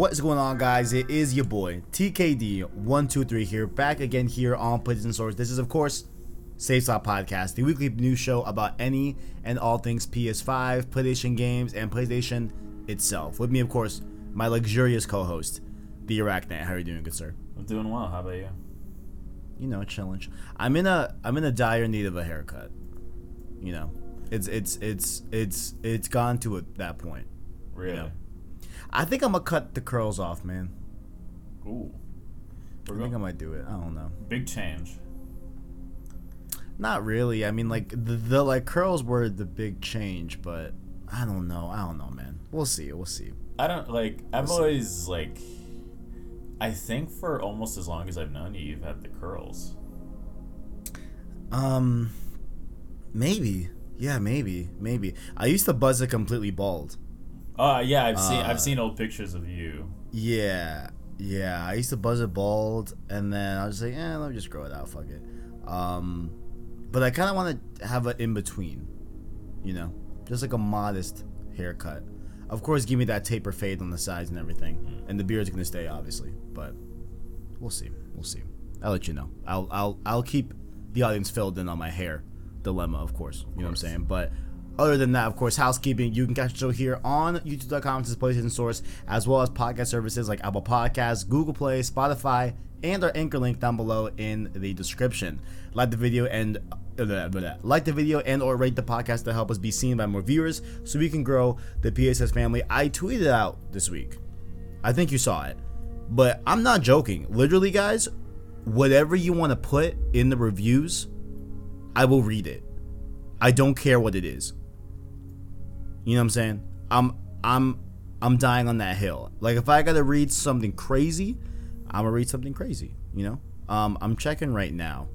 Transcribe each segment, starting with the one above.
What is going on, guys? It is your boy TKD123 here, back again here on PlayStation Source. This is, of course, Safe Slot Podcast, the weekly news show about any and all things PS5, PlayStation games, and PlayStation itself. With me, of course, my luxurious co-host, the Arachnite. How are you doing, good sir? I'm doing well. How about you? You know, challenge. I'm in a I'm in a dire need of a haircut. You know, it's it's it's it's it's gone to a, that point. Really? know. I think I'm gonna cut the curls off, man. Ooh. We're I think I might do it. I don't know. big change. Not really. I mean, like the, the like curls were the big change, but I don't know. I don't know, man. We'll see. We'll see. I don't like. I've Listen. always like. I think for almost as long as I've known you, you've had the curls. Um, maybe. Yeah, maybe. Maybe. I used to buzz it completely bald. Uh yeah, I've seen Uh, I've seen old pictures of you. Yeah, yeah. I used to buzz it bald, and then I was like, eh, let me just grow it out. Fuck it. Um, but I kind of want to have an in between, you know, just like a modest haircut. Of course, give me that taper fade on the sides and everything, and the beard's gonna stay, obviously. But we'll see. We'll see. I'll let you know. I'll I'll I'll keep the audience filled in on my hair dilemma, of course. You know what I'm saying? But other than that, of course, housekeeping. You can catch the show here on YouTube.com to PlayStation Source, as well as podcast services like Apple Podcasts, Google Play, Spotify, and our anchor link down below in the description. Like the video and uh, like the video and or rate the podcast to help us be seen by more viewers, so we can grow the PSS family. I tweeted out this week. I think you saw it, but I'm not joking. Literally, guys, whatever you want to put in the reviews, I will read it. I don't care what it is. You know what I'm saying? I'm I'm I'm dying on that hill. Like if I gotta read something crazy, I'm gonna read something crazy. You know? Um, I'm checking right now,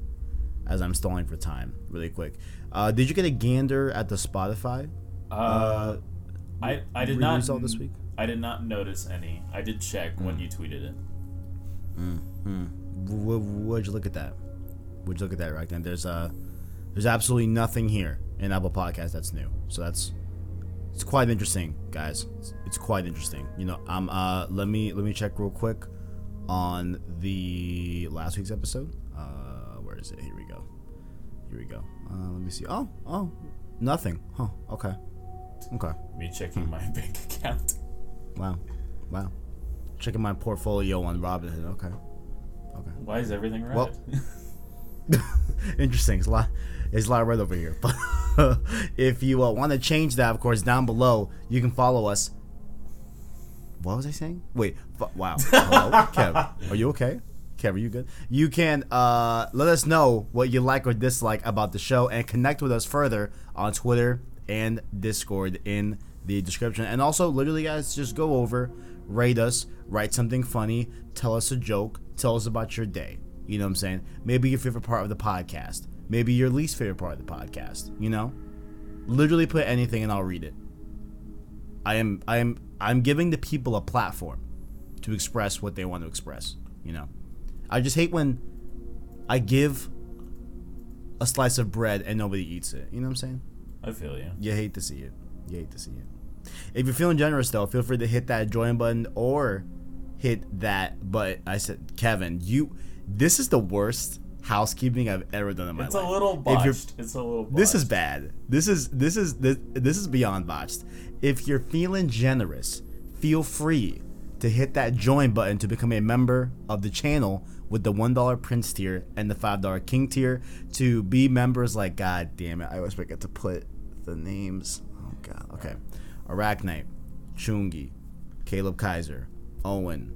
as I'm stalling for time, really quick. Uh, did you get a gander at the Spotify? Uh, I I did not this week? I did not notice any. I did check when you tweeted it. W- would you look at that? Would you look at that right then? There's uh, there's absolutely nothing here in Apple Podcast that's new. So that's it's quite interesting, guys. It's, it's quite interesting. You know, I'm. uh, let me let me check real quick on the last week's episode. Uh, where is it? Here we go. Here we go. Uh, let me see. Oh, oh, nothing. Huh. Okay. Okay. Me checking my bank account. Wow. Wow. Checking my portfolio on Robinhood. Okay. Okay. Why is everything red? Well- Interesting. It's a lot. It's a lot red over here. But if you uh, want to change that, of course, down below you can follow us. What was I saying? Wait. F- wow. Hello, Kev. Are you okay? Kev, are you good? You can uh, let us know what you like or dislike about the show and connect with us further on Twitter and Discord in the description. And also, literally, guys, just go over, rate us, write something funny, tell us a joke, tell us about your day. You know what I'm saying? Maybe your favorite part of the podcast. Maybe your least favorite part of the podcast. You know? Literally put anything and I'll read it. I am I am I'm giving the people a platform to express what they want to express, you know. I just hate when I give a slice of bread and nobody eats it. You know what I'm saying? I feel you. You hate to see it. You hate to see it. If you're feeling generous though, feel free to hit that join button or hit that but I said Kevin, you this is the worst housekeeping I've ever done in my It's life. a little botched. It's a little. Botched. this is bad. This is this is this, this is beyond botched. If you're feeling generous, feel free to hit that join button to become a member of the channel with the one dollar Prince tier and the five dollar King tier to be members. Like God damn it, I always forget to put the names. Oh God. Okay, Arachnite, Chungi, Caleb Kaiser, Owen.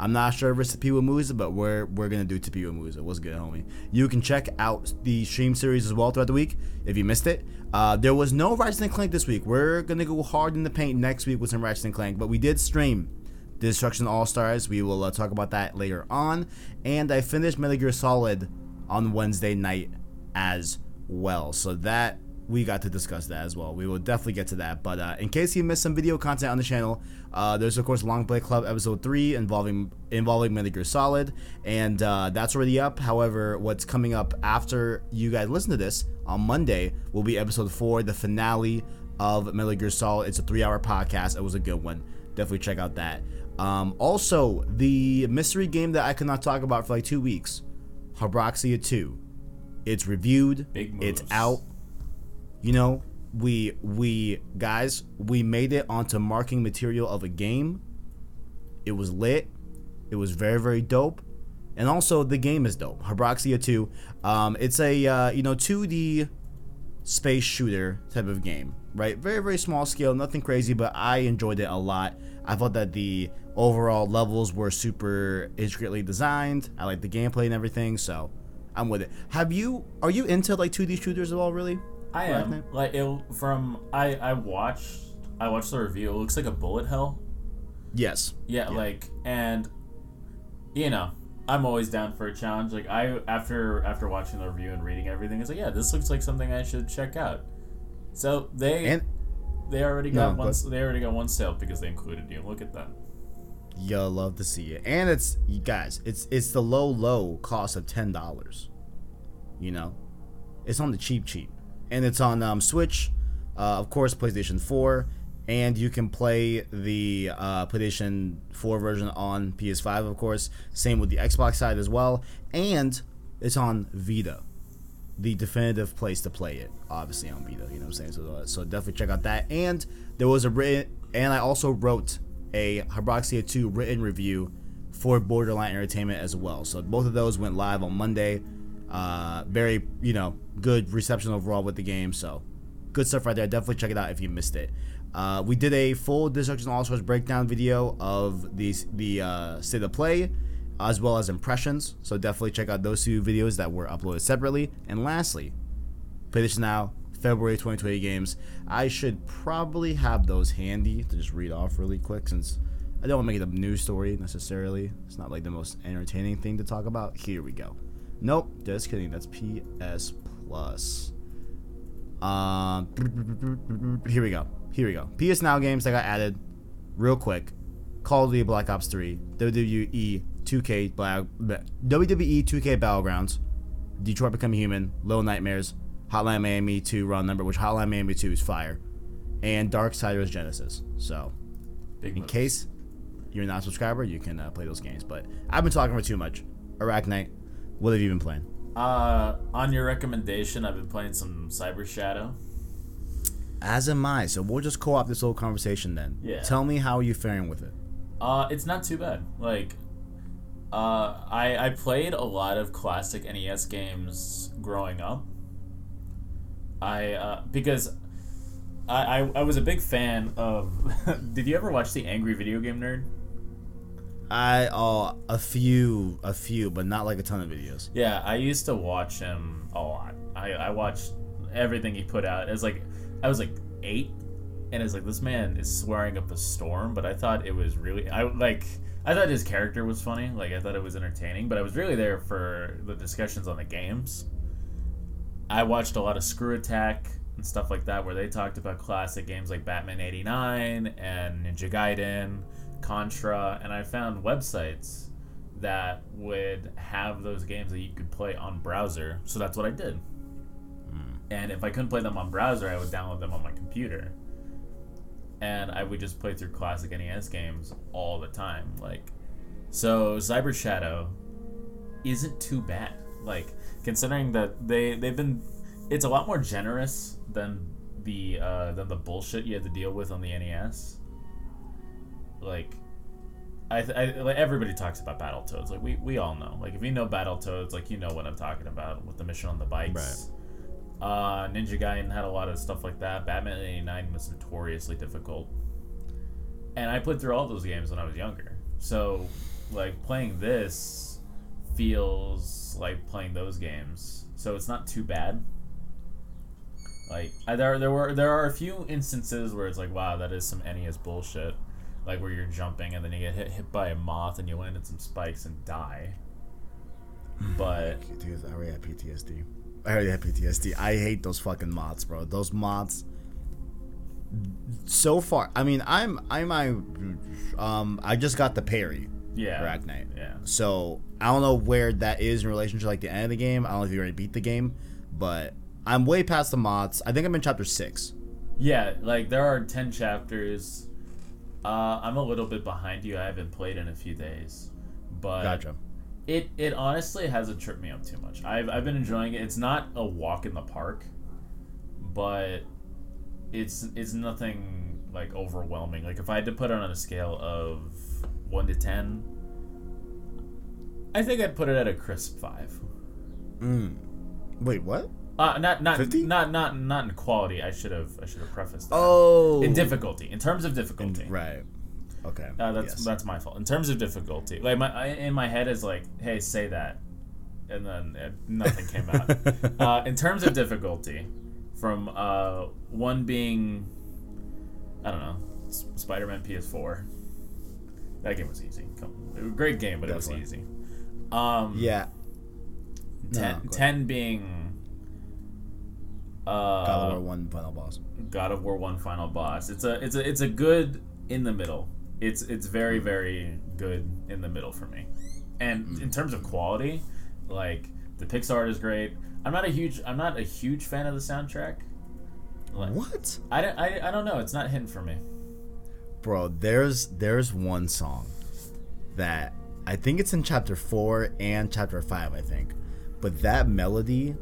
I'm not sure if it's Tapiwa Musa, but we're we're gonna do Tapiwa Musa. What's good, homie? You can check out the stream series as well throughout the week if you missed it. Uh, there was no Ratchet and Clank this week. We're gonna go hard in the paint next week with some Ratchet and Clank, but we did stream Destruction All Stars. We will uh, talk about that later on. And I finished Metal Gear Solid on Wednesday night as well. So that we got to discuss that as well. We will definitely get to that. But uh, in case you missed some video content on the channel, uh, there's of course Long Play Club episode three involving involving Metal Gear Solid, and uh, that's already up. However, what's coming up after you guys listen to this on Monday will be episode four, the finale of Metal Gear Solid. It's a three-hour podcast. It was a good one. definitely check out that. Um, also, the mystery game that I could not talk about for like two weeks, Habroxia 2. It's reviewed. It's out. You know, we we guys, we made it onto marking material of a game. It was lit. It was very very dope. And also the game is dope. Habroxia 2. Um, it's a uh, you know 2D space shooter type of game, right? Very very small scale, nothing crazy, but I enjoyed it a lot. I thought that the overall levels were super intricately designed. I like the gameplay and everything, so I'm with it. Have you are you into like 2D shooters at all really? I am like it from I I watched I watched the review. It looks like a bullet hell. Yes. Yeah, like and you know, I'm always down for a challenge. Like I after after watching the review and reading everything, it's like yeah, this looks like something I should check out. So they And they already No, got one but- they already got one sale because they included you. Look at that. you'll love to see it. And it's you guys, it's it's the low low cost of ten dollars. You know, it's on the cheap cheap, and it's on um, Switch, uh, of course, PlayStation Four, and you can play the uh, PlayStation Four version on PS5, of course. Same with the Xbox side as well, and it's on Vita, the definitive place to play it. Obviously on Vita, you know what I'm saying. So, uh, so definitely check out that. And there was a written, and I also wrote a Habroxia 2 written review for Borderline Entertainment as well. So both of those went live on Monday. Uh, very, you know, good reception overall with the game. So good stuff right there. Definitely check it out if you missed it. Uh, we did a full Destruction All Stars breakdown video of the the uh, state of play, as well as impressions. So definitely check out those two videos that were uploaded separately. And lastly, PlayStation Now, February 2020 games. I should probably have those handy to just read off really quick since I don't want to make it a news story necessarily. It's not like the most entertaining thing to talk about. Here we go. Nope, just kidding. That's PS Plus. Um, here we go. Here we go. PS Now games that got added real quick. Call of Duty Black Ops 3, WWE 2K Black, WWE 2K Battlegrounds, Detroit Become Human, Little Nightmares, Hotline Miami 2 Wrong Number, which Hotline Miami 2 is fire, and Darksiders Genesis. So, Big in moves. case you're not a subscriber, you can uh, play those games. But I've been talking for too much. Arachnite, what have you been playing? Uh, on your recommendation, I've been playing some Cyber Shadow. As am I. So we'll just co-op this whole conversation then. Yeah. Tell me how are you faring with it. Uh, it's not too bad. Like, uh, I I played a lot of classic NES games growing up. I uh, because I, I I was a big fan of. did you ever watch the Angry Video Game Nerd? I uh a few, a few, but not like a ton of videos. Yeah, I used to watch him a lot. I I watched everything he put out. It was like I was like eight, and it's like this man is swearing up a storm. But I thought it was really I like I thought his character was funny. Like I thought it was entertaining. But I was really there for the discussions on the games. I watched a lot of ScrewAttack and stuff like that, where they talked about classic games like Batman '89 and Ninja Gaiden, Contra, and I found websites that would have those games that you could play on browser. So that's what I did. And if I couldn't play them on browser, I would download them on my computer. And I would just play through classic NES games all the time. Like, so Cyber Shadow isn't too bad. Like, considering that they they've been, it's a lot more generous than the uh, than the bullshit you had to deal with on the NES. Like, I, I like everybody talks about Battletoads. Like we, we all know. Like if you know Battletoads, like you know what I'm talking about with the mission on the bikes. Uh, Ninja Gaiden had a lot of stuff like that. Batman '89 was notoriously difficult, and I played through all those games when I was younger. So, like playing this feels like playing those games. So it's not too bad. Like I, there, there were there are a few instances where it's like, wow, that is some NES bullshit. Like where you're jumping and then you get hit, hit by a moth and you land in some spikes and die. But I already have PTSD. I already have PTSD. I hate those fucking moths, bro. Those moths. So far, I mean, I'm I'm I, um, I just got the parry, yeah, Arachnite. yeah. So I don't know where that is in relation to like the end of the game. I don't know if you already beat the game, but I'm way past the moths. I think I'm in chapter six. Yeah, like there are ten chapters. Uh, I'm a little bit behind you. I haven't played in a few days, but Gotcha. it it honestly hasn't tripped me up too much. I've I've been enjoying it. It's not a walk in the park, but it's it's nothing like overwhelming. Like if I had to put it on a scale of one to ten, I think I'd put it at a crisp five. Mm. Wait, what? Uh, not not 50? not not not in quality. I should have I should have prefaced that. Oh. in difficulty, in terms of difficulty. Right. Okay. Uh, that's yes. that's my fault. In terms of difficulty, like my in my head is like, hey, say that, and then uh, nothing came out. uh, in terms of difficulty, from uh, one being, I don't know, S- Spider-Man PS4. That game was easy. Come, it was a great game, but it was easy. Um, yeah. 10, go ahead. 10 being. Uh, God of War one final boss. God of War One final boss. It's a it's a it's a good in the middle. It's it's Mm. very very good in the middle for me. And in terms of quality, like the pixel art is great. I'm not a huge I'm not a huge fan of the soundtrack. Like, What? I, don't- I, I don't know. It's not hitting for me. Bro, there's there's one song that I think it's in chapter four and chapter five, I think. But that melody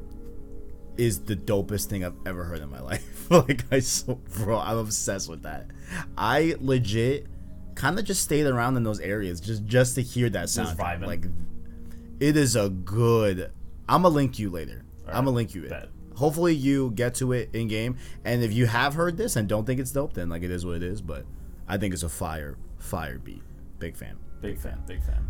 is the dopest thing I've ever heard in my life. like I so bro, I'm obsessed with that. I legit kind of just stayed around in those areas just just to hear that sound. Like it is a good I'm gonna link you later. I'm gonna link you it. Bet. Hopefully you get to it in game. And if you have heard this and don't think it's dope, then like it is what it is. But I think it's a fire fire beat. Big fan. Big fan. Big fan.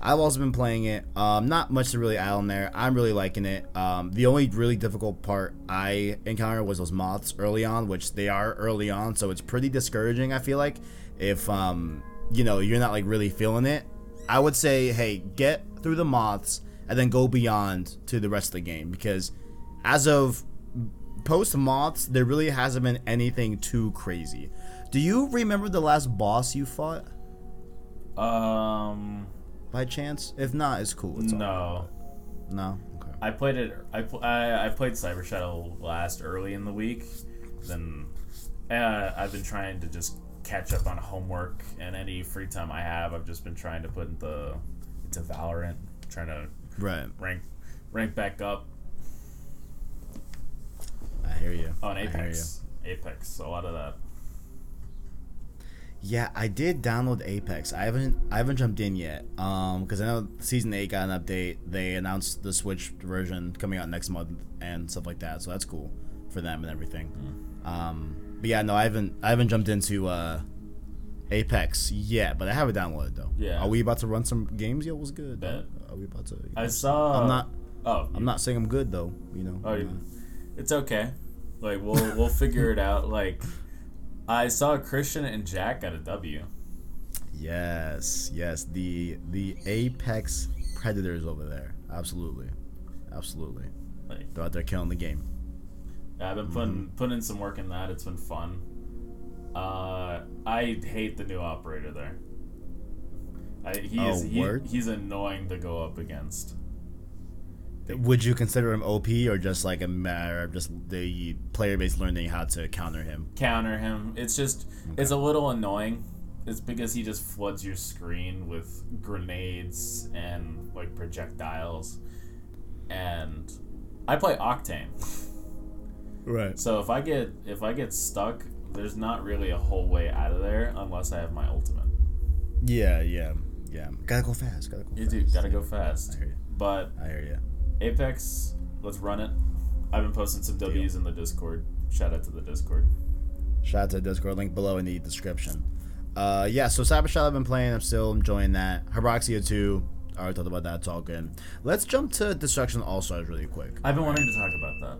I've also been playing it. Um, not much to really add on there. I'm really liking it. Um, the only really difficult part I encountered was those moths early on, which they are early on, so it's pretty discouraging. I feel like if um, you know you're not like really feeling it, I would say, hey, get through the moths and then go beyond to the rest of the game because as of post moths, there really hasn't been anything too crazy. Do you remember the last boss you fought Um, by chance? If not, it's cool. It's no. No. Okay. I played it. I, pl- I I played Cyber Shadow last early in the week. Then uh, I've been trying to just catch up on homework and any free time I have. I've just been trying to put the into Valorant, trying to Right. rank rank back up I hear you. on I hear Apex. Apex, a lot of that. Yeah, I did download Apex. I haven't I haven't jumped in yet. Um, because I know season eight got an update. They announced the Switch version coming out next month and stuff like that. So that's cool for them and everything. Um, but yeah, no, I haven't I haven't jumped into uh Apex yet, but I have it downloaded though. Yeah. Are we about to run some games? Yo, what's good? Bet. Are we about to? I saw. I'm not. Oh, I'm not saying I'm good though. You know. Oh, you- it's okay. Like we'll we'll figure it out. Like I saw Christian and Jack got a W. Yes, yes, the the apex predators over there. Absolutely, absolutely. Like They're out there killing the game. Yeah, I've been putting putting in some work in that. It's been fun. Uh, I hate the new operator there. I, he Oh, he, word? he's annoying to go up against. Would you consider him OP or just like a matter of just the player base learning how to counter him? Counter him. It's just it's a little annoying. It's because he just floods your screen with grenades and like projectiles. And I play Octane. Right. So if I get if I get stuck, there's not really a whole way out of there unless I have my ultimate. Yeah, yeah, yeah. Gotta go fast. Gotta go. You fast. do gotta go fast. I hear you. But I hear you. Apex, let's run it. I've been posting some W's in the Discord. Shout out to the Discord. Shout out to the Discord link below in the description. Uh, yeah, so Cyber Shadow I've been playing. I'm still enjoying that. Habroxia 2. I already talked about that. It's all good. Let's jump to Destruction All Stars really quick. I've been wanting to talk about that.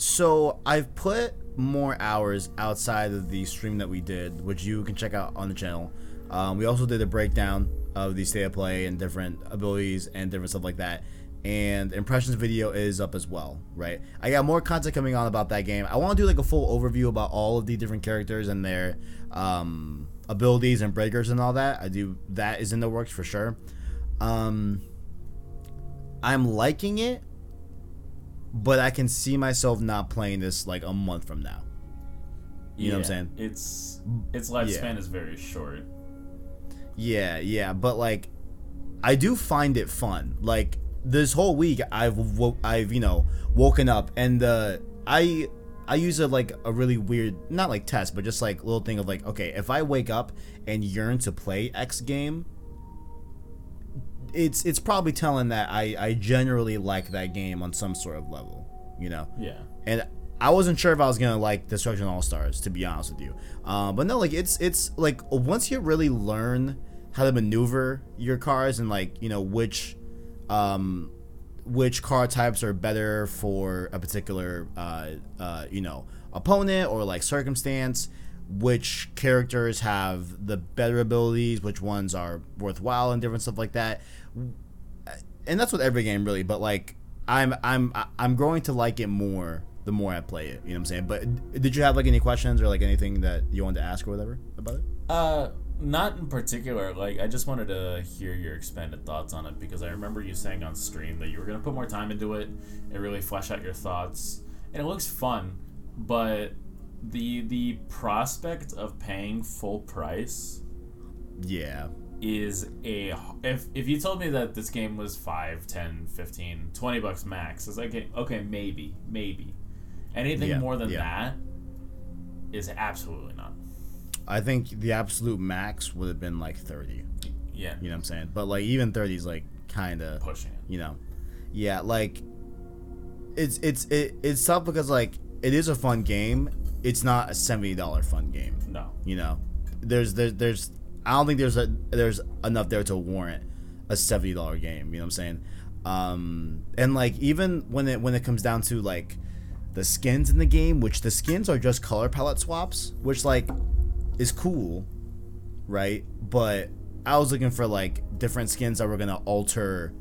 So I've put more hours outside of the stream that we did, which you can check out on the channel. Um, we also did a breakdown of the state of play and different abilities and different stuff like that. And impressions video is up as well, right? I got more content coming on about that game. I want to do like a full overview about all of the different characters and their um, abilities and breakers and all that. I do that is in the works for sure. Um, I'm liking it but I can see myself not playing this like a month from now. You know what I'm saying? It's its lifespan is very short. Yeah, yeah, but like, I do find it fun. Like this whole week, I've wo- I've you know woken up and uh, I I use a like a really weird not like test, but just like little thing of like okay, if I wake up and yearn to play X game, it's it's probably telling that I I generally like that game on some sort of level, you know. Yeah. and I wasn't sure if I was gonna like Destruction All Stars to be honest with you. Um, but no, like it's it's like once you really learn how to maneuver your cars and like you know which um, which car types are better for a particular uh, uh, you know opponent or like circumstance, which characters have the better abilities, which ones are worthwhile and different stuff like that and that's with every game really but like i'm i'm i'm growing to like it more the more i play it you know what i'm saying but did you have like any questions or like anything that you wanted to ask or whatever about it Uh, not in particular. Like, I just wanted to hear your expanded thoughts on it because I remember you saying on stream that you were gonna put more time into it and really flesh out your thoughts. And it looks fun, but the the prospect of paying full price yeah is a if if you told me that this game was 5 10 15 20 bucks max it's like okay maybe maybe anything Yeah, more than yeah. that is absolutely not. I think the absolute max would have been like 30 yeah. You know what i'm saying? But like even 30 is like kind of pushing it. you know. Yeah like it's it's it, it's tough because like it is a fun game. It's not a $70 fun game. No. You know? There's there's there's i don't think there's a there's enough there to warrant a $70 game you know what i'm saying? Um and like even when it when it comes down to like the skins in the game which the skins are just color palette swaps which like is cool right? But i was looking for like different skins that were gonna alter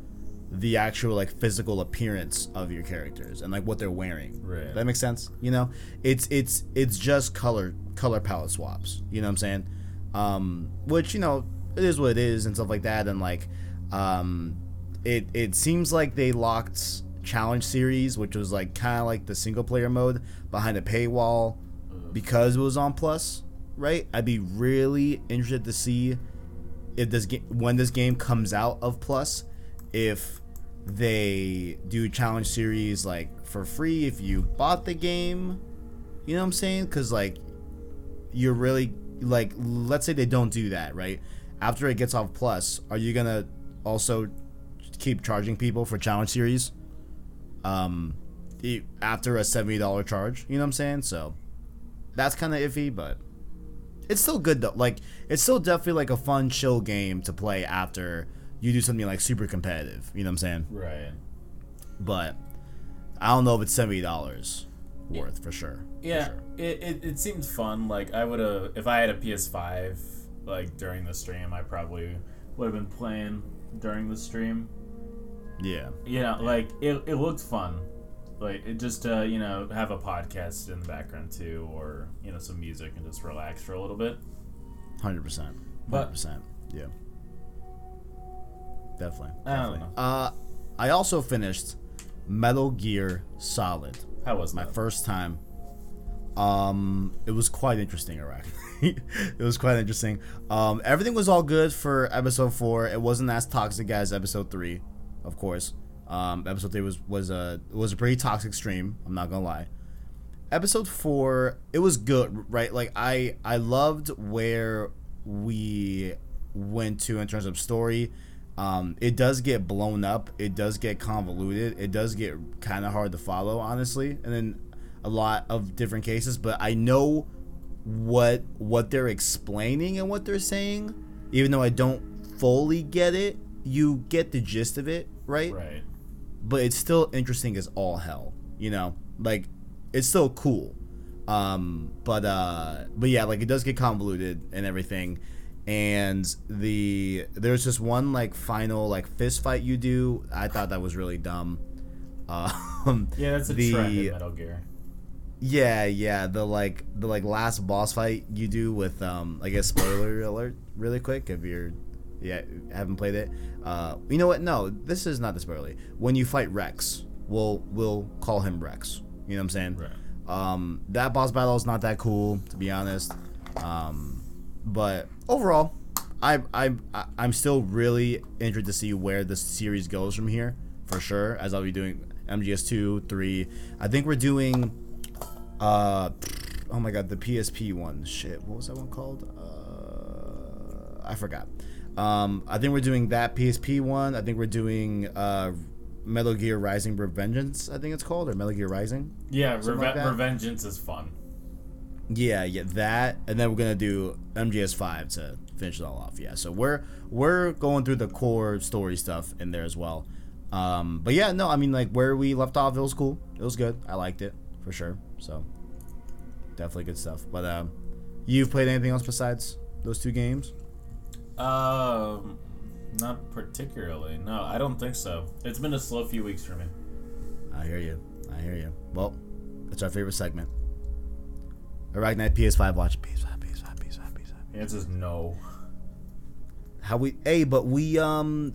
the actual like physical appearance of your characters and like what they're wearing. Right. that makes sense you know? It's it's it's just color color palette swaps you know what i'm saying? Um which you know it is what it is and stuff like that. And like um it it seems like they locked challenge series which was like kind of like the single player mode behind a paywall uh-huh. because it was on plus right? I'd be really interested to see if this game when this game comes out of plus if they do challenge series like for free if you bought the game. You know what i'm saying? Because like you're really like let's say they don't do that right? After it gets off plus are you gonna also keep charging people for challenge series um after a $70 charge you know what i'm saying? So that's kind of iffy but it's still good though like it's still definitely like a fun chill game to play after you do something like super competitive you know what i'm saying? Right. But i don't know if it's $70 worth for sure for yeah sure. it, it, it seemed fun like i would have if i had a ps5 like during the stream i probably would have been playing during the stream yeah. You know like it, it looked fun. Like it just uh, you know have a podcast in the background too or you know some music and just relax for a little bit. 100% 100% But- yeah. Definitely. I don't definitely. uh i also finished metal gear solid. How was my that? first time. Um, it was quite interesting, Iraq. it was quite interesting. Um, everything was all good for episode four. It wasn't as toxic as episode three, of course. Um, episode three was was a was a pretty toxic stream. I'm not gonna lie. Episode four, it was good, right? Like I I loved where we went to in terms of story. Um, it does get blown up. It does get convoluted. It does get kind of hard to follow, honestly. And then a lot of different cases, but I know what what they're explaining and what they're saying, even though I don't fully get it. You get the gist of it, right? right. But it's still interesting as all hell you know? Like it's still cool. Um but uh but yeah like it does get convoluted and everything. And the there's just one like final like fist fight you do. I thought that was really dumb. Um yeah that's a the trend in metal gear. Yeah yeah the like the like last boss fight you do with um i guess spoiler alert really quick if you're yeah haven't played it uh you know what no this is not this spoiler when you fight rex we'll we'll call him rex you know what i'm saying right Um, that boss battle is not that cool, to be honest. Um, but overall, I I I- I'm still really interested to see where this series goes from here, for sure. As I'll be doing MGS two, three. I think we're doing. Uh, oh my god, the PSP one. Shit, what was that one called? Uh, I forgot. Um, I think we're doing that PSP one. I think we're doing uh, Metal Gear Rising Revengeance. I think it's called, or Metal Gear Rising. Yeah, Reve- like? Revengeance is fun. Yeah, yeah, that, and then we're gonna do MGS five to finish it all off. Yeah, so we're we're going through the core story stuff in there as well. Um, but yeah, no, I mean like where we left off, it was cool. It was good. I liked it for sure. So definitely good stuff. But um, you've played anything else besides those two games? Um, not particularly. No, I don't think so. It's been a slow few weeks for me. I hear you. I hear you. Well, it's our favorite segment. Night PS5 watch. PS5, PS5, PS5, PS5. The answer is no. How we? Hey, but we um,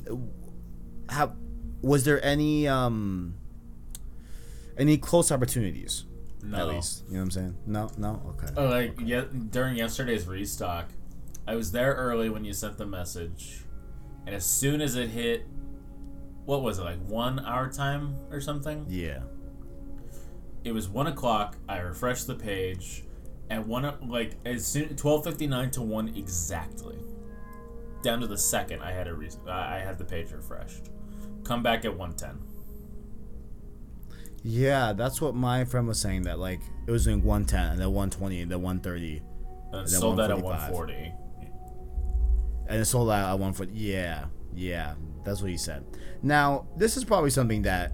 how was there any um, any close opportunities? No. At least you know what I'm saying. No, no. Okay. Oh, like yeah, during yesterday's restock, I was there early when you sent the message, and as soon as it hit, what was it like one hour time or something? Yeah. It was one o'clock. I refreshed the page, and one like as soon twelve fifty nine to one exactly, down to the second. I had a reason. I had the page refreshed. Come back at one ten. Yeah, that's what my friend was saying. That like it was doing 110 and then 120 and then 130, And then sold that at one forty. And it sold out at 140. Yeah, yeah, that's what he said. Now this is probably something that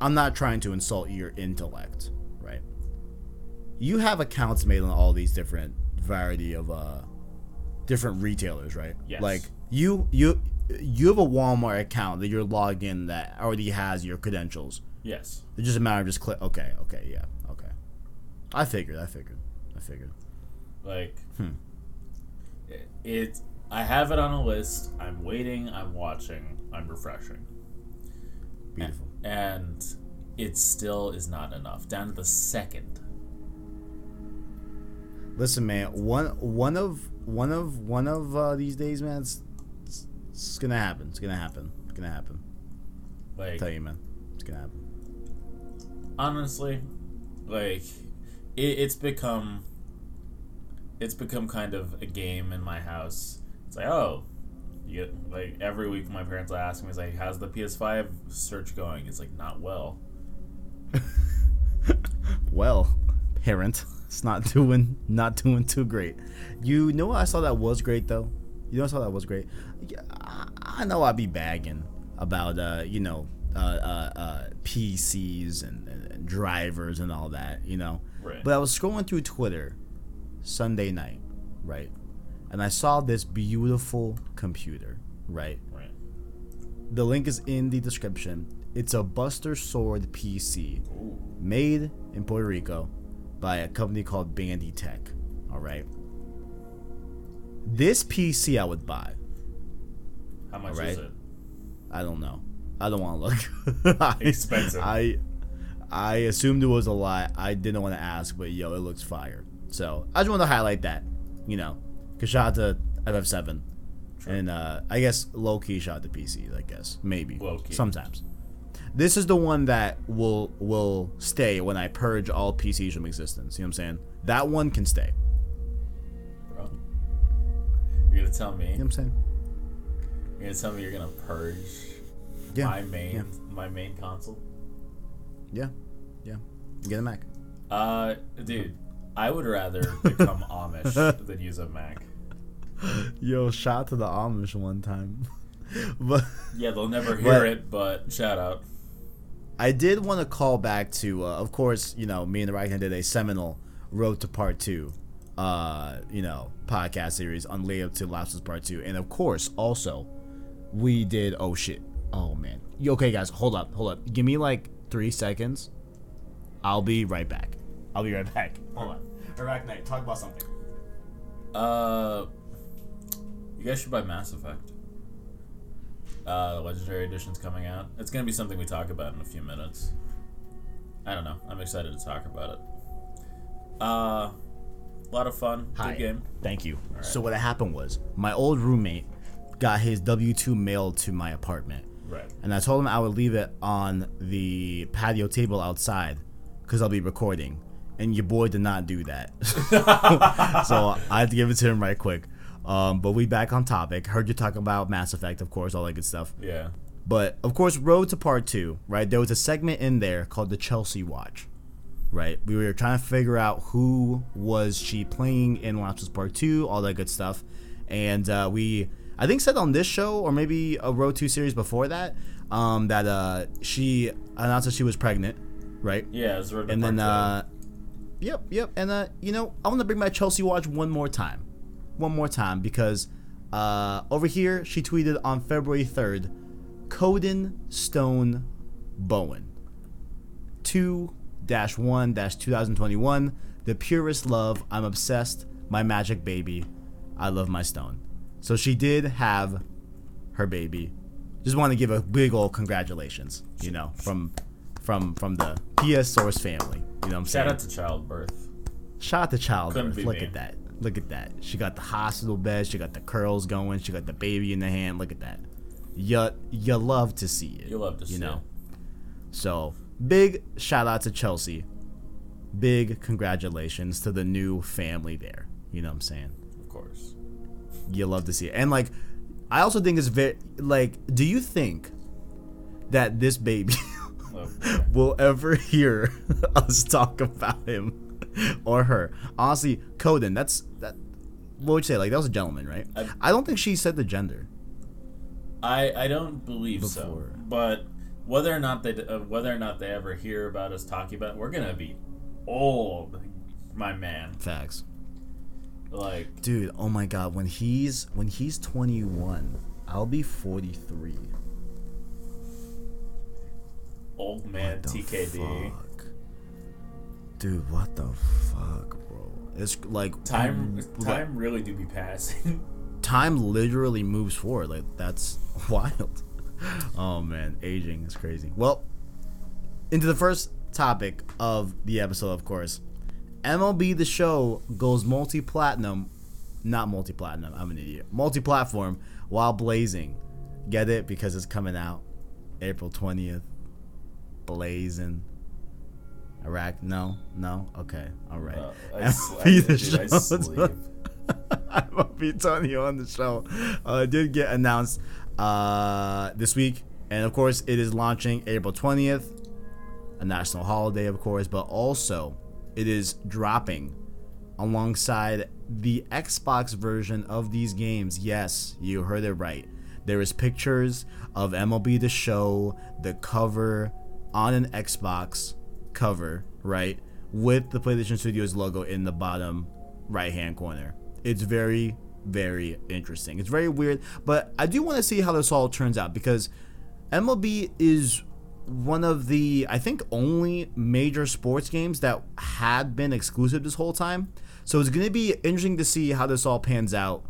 I'm not trying to insult your intellect, right? You have accounts made on all these different variety of uh different retailers, right? Yes. Like you you you have a Walmart account that you're logged in that already has your credentials. Yes. It's just a matter of just click. Okay, okay, yeah, okay. I figured. I figured. I figured. Like, Hmm. it, it. I have it on a list. I'm waiting. I'm watching. I'm refreshing. Beautiful. And it still is not enough. Down to the second. Listen, man. One one of one of one of uh, these days, man. It's, it's, it's gonna happen. It's gonna happen. It's gonna happen. Like I tell you, man. It's gonna happen. honestly, like, it, it's become. It's become kind of a game in my house. It's like, oh, you get like every week my parents will ask me, "Is like, how's the PS5 search going?" It's like not well. Well, parent, it's not doing not doing too great. You know what I saw that was great though. You know what I saw that was great. I, I know I'd be bagging about uh you know uh uh, uh PCs and, and, and drivers and all that you know. Right. But I was scrolling through Twitter Sunday night, right, and I saw this beautiful computer, right. Right. The link is in the description. It's a Buster Sword PC Ooh. made in Puerto Rico by a company called Bandy Tech. All right. This PC I would buy. How much Alright. is it? I don't know. I don't want to look. I, Expensive. I I assumed it was a lot. I didn't want to ask, but yo, it looks fire. So I just want to highlight that. You know, cause shout out to FF7, and uh, I guess low key shout out to PC. I guess maybe sometimes. This is the one that will will stay when I purge all PCs from existence. You know what I'm saying? That one can stay. bro. You're gonna tell me. You know what I'm saying? You're gonna tell me you're gonna purge Yeah. my main yeah. my main console. Yeah. Yeah. Get a Mac. Uh, dude, I would rather become Amish than use a Mac. Yo, shout out to the Amish one time. but Yeah, they'll never hear But- it, but shout out. I did want to call back to, uh, of course, you know, me and the right hand did a seminal Road to Part Two, uh, you know, podcast series on Layup to Lapses Part Two, and of course, also, we did. Oh shit! Oh man. Okay, guys, hold up, hold up. Give me like three seconds. I'll be right back. I'll be right back. Hold on. Arachnite, talk about something. Uh, you guys should buy Mass Effect. Uh, the Legendary Edition's coming out. It's gonna be something we talk about in a few minutes. I don't know. I'm excited to talk about it. Uh, a lot of fun. Hi. Good game. Thank you. So what happened was my old roommate got his W two mailed to my apartment, Right. and I told him I would leave it on the patio table outside because I'll be recording. And your boy did not do that, so I had to give it to him right quick. Um, but we back on topic. Heard you talk about Mass Effect, of course, all that good stuff. Yeah. But of course, Road to Part Two, right? There was a segment in there called the Chelsea Watch, right? We were trying to figure out who was she playing in Last of Part Two, all that good stuff, and uh, we, I think, said on this show or maybe a Road Two series before that, um, that uh, she announced that she was pregnant, right? Yeah. It was Road to And then, uh, yep, yep. And uh, you know, I want to bring my Chelsea watch one more time, one more time because uh, over here she tweeted on February third, Coden Stone Bowen, two dash one dash two thousand twenty one. The purest love. I'm obsessed. My magic baby. I love my stone. So she did have her baby. Just want to give a big old congratulations, you know, from from from the PS Source family. You know what I'm saying? Shout out to childbirth. Shout out to childbirth. Look me. at that. Look at that. She got the hospital bed. She got the curls going. She got the baby in the hand. Look at that. You you love to see it. You love to see You know. it. So big shout out to Chelsea. Big congratulations to the new family there. You know what I'm saying? Of course. You love to see it. And like I also think it's very like do you think that this baby Oh, will ever hear us talk about him or her. Honestly, Coden, that's that. What would you say? Like that was a gentleman, right? I- I don't think she said the gender. I I don't believe so. But whether or not they uh, whether or not they ever hear about us talking about, we're gonna be old, my man. Facts, Like dude. Oh my god, when he's when he's 21, I'll be 43. Old man TKD. fuck? Dude, what the fuck, bro? It's like Time mm, like, time really do be passing. time literally moves forward. Like that's wild. Oh man, aging is crazy. Well, into the first topic of the episode, of course. MLB the show goes multi-platinum, not multi-platinum. I'm an idiot. Multi-platform while blazing. Get it because it's coming out April 20th. Blazing. Iraq? No, no. Okay, all right. Uh, I, sl- I, the dude, I sleep. I won't be telling you on the show. Uh, did get announced uh, this week, and of course, it is launching April twentieth, a national holiday, of course, but also it is dropping alongside the Xbox version of these games. Yes, you heard it right. There is pictures of MLB The Show, the cover on an Xbox cover, right, with the PlayStation Studios logo in the bottom right hand corner. It's very, very interesting. It's very weird, but I do want to see how this all turns out because MLB is one of the I think only major sports games that had been exclusive this whole time. So it's going to be interesting to see how this all pans out.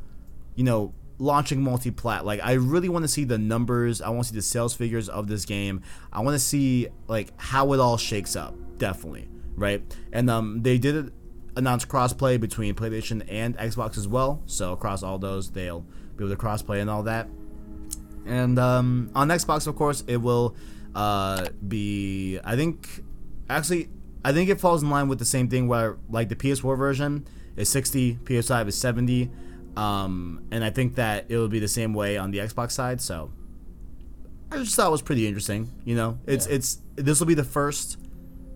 You know, launching multi-plat. Like I really want to see the numbers. I want to see the sales figures of this game. I want to see like how it all shakes up. Definitely, right? And um they did announce crossplay between PlayStation and Xbox as well. So across all those, they'll be able to crossplay and all that. And um, on Xbox, of course, it will uh, be. I think, actually, I think it falls in line with the same thing where, like, the PS4 version is 60, PS5 is 70, um, and I think that it will be the same way on the Xbox side. So, I just thought it was pretty interesting. You know, it's Yeah. it's this will be the first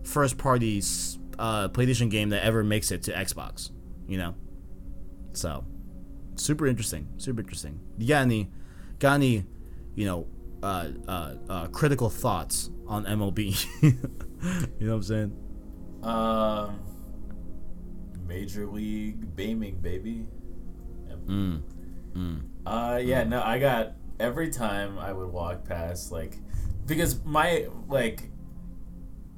first party uh, PlayStation game that ever makes it to Xbox. You know, so super interesting, super interesting. You got any, got any, you know, uh, uh, uh, critical thoughts on MLB? you know what I'm saying? Um, Major League Gaming, baby. Mm. Mm. Uh, yeah, no, I got every time I would walk past, like, because my, like,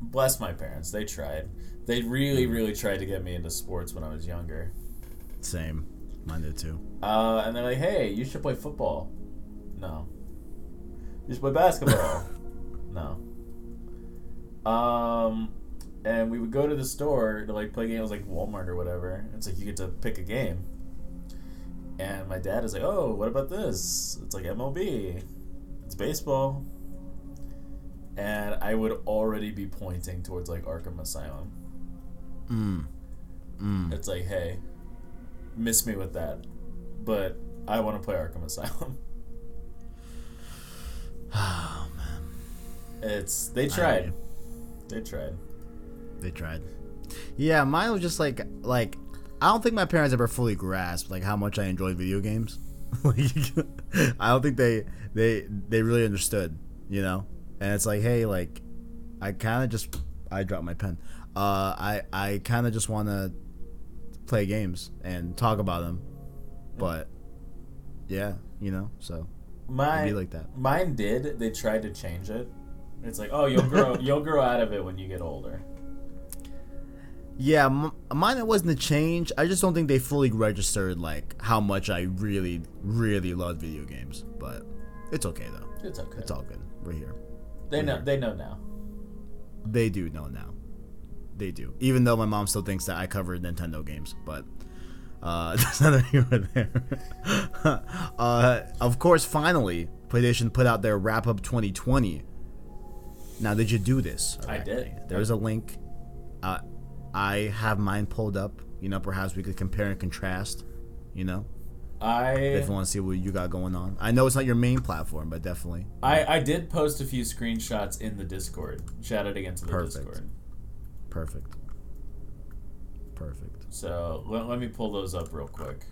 bless my parents, they tried. They really, really tried to get me into sports when I was younger. Same, mine did too. Uh, and they're like, hey, you should play football. No. You should play basketball. no. Um, and we would go to the store to like play games like Walmart or whatever. It's like you get to pick a game. And my dad is like, "Oh, what about this? It's like MLB. It's baseball." And I would already be pointing towards like Arkham Asylum. Mm. Mm. It's like, "Hey, miss me with that." But I want to play Arkham Asylum. Oh man, It's they tried. They tried. they tried. Yeah, mine was just like like I don't think my parents ever fully grasped like how much I enjoyed video games. like I don't think they they they really understood, you know. And it's like, hey, like I kind of just I dropped my pen. Uh, I I kind of just want to play games and talk about them, but yeah, you know. So My be like that. Mine did. They tried to change it. It's like, oh, you'll grow, you'll grow out of it when you get older. Yeah, m- mine it wasn't a change. I just don't think they fully registered like how much I really, really love video games. But it's okay though. It's okay. It's all good. We're here. they know. They know now. They do know now. They do. Even though my mom still thinks that I covered Nintendo games, but uh, that's neither here nor there. uh, of course, finally, PlayStation put out their wrap up 2020. Now, did you do this? I did. There's a link. Uh, I have mine pulled up. You know, perhaps we could compare and contrast. You know, I if you want to see what you got going on. I know it's not your main platform, but definitely. I I did post a few screenshots in the Discord. Shout out again to the Perfect. Discord. Perfect. Perfect. So let, let me pull those up real quick.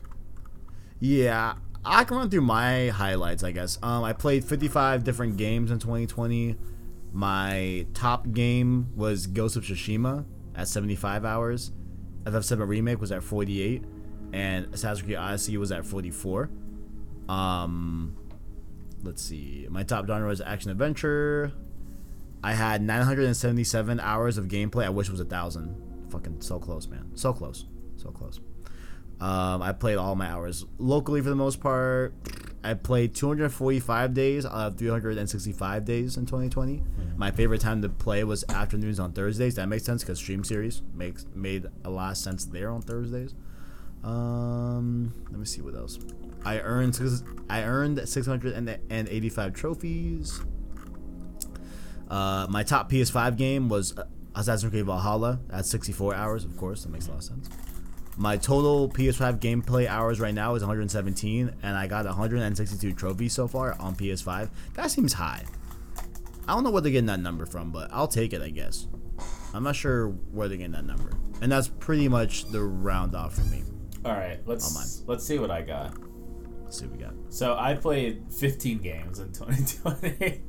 Yeah, I can run through my highlights, I guess. Um, I played 55 different games in 2020. My top game was Ghost of Tsushima at 75 hours. FF7 Remake was at 48, and Assassin's Creed Odyssey was at 44. Um, let's see. My top genre was action adventure. I had 977 hours of gameplay. I wish it was a thousand. Fucking so close, man. So close. So close. Um, I played all my hours locally for the most part. I played 245 days out of 365 days in 2020. My favorite time to play was afternoons on Thursdays. That makes sense because stream series makes made a lot of sense there on Thursdays. Um, let me see what else. I earned six- I earned 685 trophies. Uh, my top PS5 game was uh, Assassin's Creed Valhalla at 64 hours. Of course, that makes a lot of sense. My total PS5 gameplay hours right now is 117, and I got 162 trophies so far on PS5. That seems high. I don't know where they're getting that number from, but I'll take it, I guess. I'm not sure where they're getting that number, and that's pretty much the round off for me. All right, let's let's see what I got. Let's see what we got. So I played 15 games in 2020.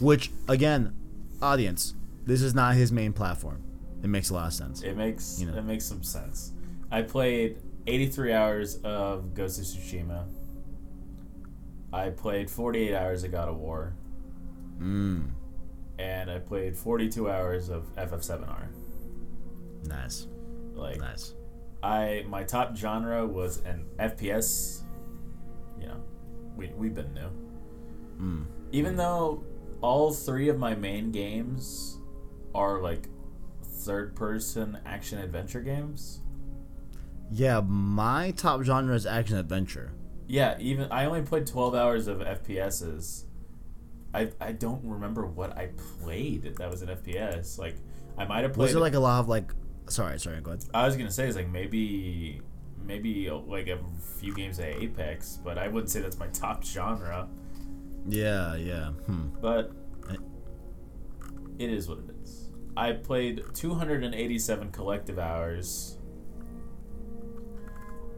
Which, again, audience, this is not his main platform. It makes a lot of sense. It makes You know. it makes some sense. I played 83 hours of Ghost of Tsushima. I played 48 hours of God of War, Mm, and I played 42 hours of FF7R. nice, Like nice. I, my top genre was an FPS. You know, we we've been new. Mm. Even though all three of my main games are like third-person action adventure games. Yeah, my top genre is action adventure. Yeah, even I only played 12 hours of FPSs. I I don't remember what I played that was an FPS. Like I might have played Was there like a lot of like? Sorry, sorry. Go ahead. I was going to say is like maybe maybe like a few games of Apex, but I wouldn't say that's my top genre, Yeah, yeah. Hmm. but it is what it is. I played 287 collective hours.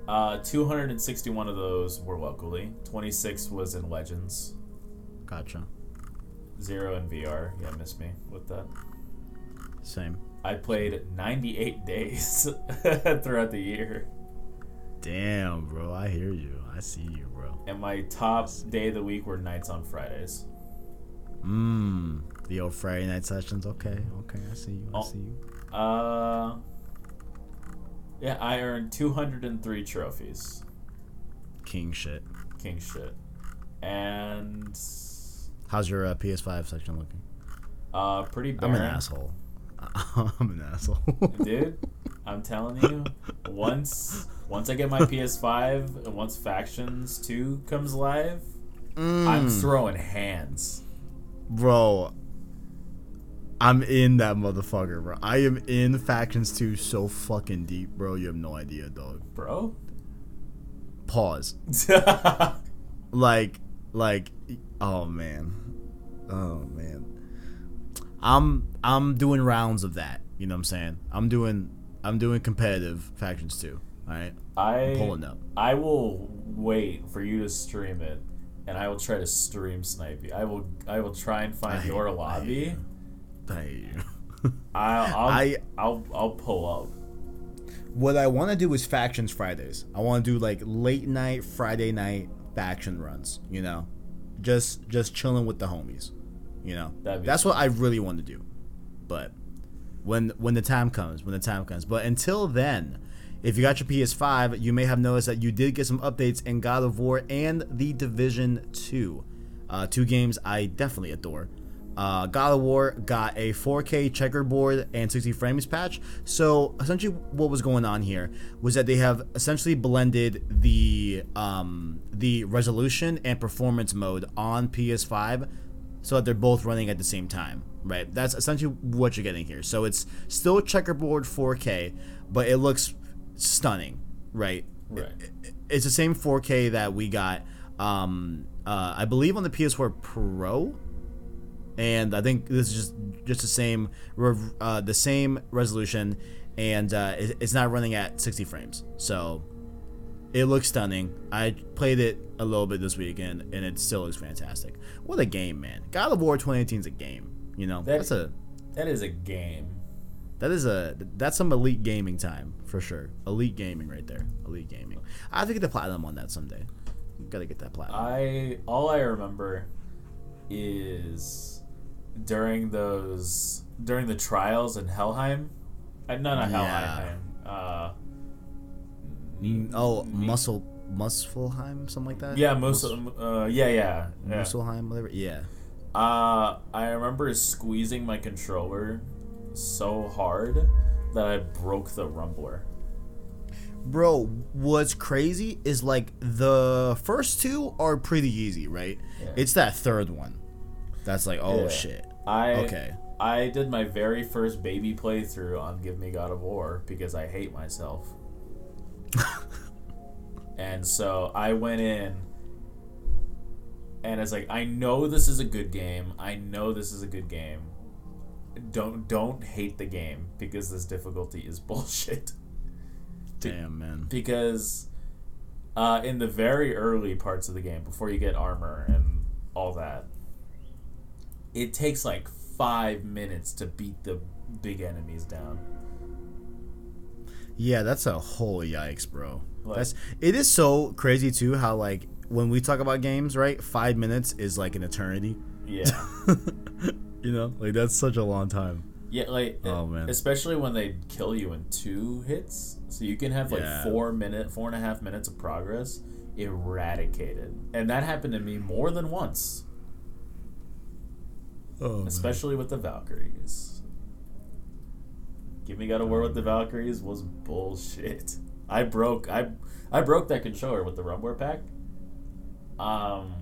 Uh, 261 of those were locally. 26 was in Legends. Gotcha. Zero in VR. Yeah, miss me with that. Same. I played 98 days throughout the year. Damn, bro. I hear you. I see you, bro. And my top day of the week were nights on Fridays. Mmm. The old Friday night sessions. Okay, okay. I see you. I Oh. see you. Uh, yeah, I earned 203 trophies. King shit. King shit. And How's your uh, PS5 section looking? uh, pretty I'm an asshole. I'm an asshole. dude. I'm telling you, once once I get my PS5 and once Factions Two comes live, I'm Mm. throwing hands. Bro, I'm in that motherfucker, bro. I am in Factions 2 so fucking deep, bro. You have no idea, dog. bro. Pause. Like, like, oh man, oh man. I'm I'm doing rounds of that. You know what I'm saying? I'm doing I'm doing competitive Factions 2. All right, I pulling up. I will wait for you to stream it, and I will try to stream snipe you. I will I will try and find your I hate lobby. I I'll, I'll, I- I'll I'll pull up. What I want to do is factions Fridays. I want to do like late night Friday night faction runs. You know, just just chilling with the homies. You know, that's what I really want to do. But when when the time comes, when the time comes. But until then, if you got your PS5, you may have noticed that you did get some updates in God of War and The Division 2. Uh, two games I definitely adore. Uh, God of War got a 4K checkerboard and 60 frames patch. So essentially, what was going on here was that they have essentially blended the um, the resolution and performance mode on PS5 so that they're both running at the same time, right? That's essentially what you're getting here. So it's still checkerboard 4K, but it looks stunning, right? Right. It's the same 4K that we got, um, uh, I believe, on the PS4 Pro, and I think this is just just the same uh, the same resolution, and uh, it- it's not running at 60 frames. So it looks stunning. I played it a little bit this weekend, and it still looks fantastic. What a game, man! God of War 2018 is a game. You know, That- that's a That is a game. that is a that's some elite gaming time for sure. Elite gaming right there. Elite gaming. I have to get the platinum on that someday. Gotta get that platinum. I all I remember is during those during the trials in Helheim. Uh, no, not Yeah. Helheim. Uh, oh, Muscle Muspelheim, something like that. yeah, most. Uh, yeah, yeah, yeah. Musselheim, whatever. Yeah. Uh, I remember squeezing my controller so hard that I broke the rumbler. Bro, what's crazy is like the first two are pretty easy, right? Yeah. It's that third one that's like, oh Yeah. shit. I Okay. I did my very first baby playthrough on Give Me God of War because I hate myself. and so I went in and it's like I know this is a good game. I know this is a good game. Don't don't hate the game because this difficulty is bullshit. Damn, man. Because uh, in the very early parts of the game, before you get armor and all that, it takes like five minutes to beat the big enemies down. Yeah, that's a whole yikes, bro. Like- that's it is so crazy too how like when we talk about games, right? Five minutes is like an eternity. Yeah, you know, like that's such a long time. yeah, like Oh, man. especially when they kill you in two hits, so you can have like Yeah. four minute, four and a half minutes of progress eradicated, and that happened to me more than once, Oh, especially with the Valkyries. Give me God of War with the Valkyries was bullshit. I broke I I broke that controller with the Rumbler pack. Um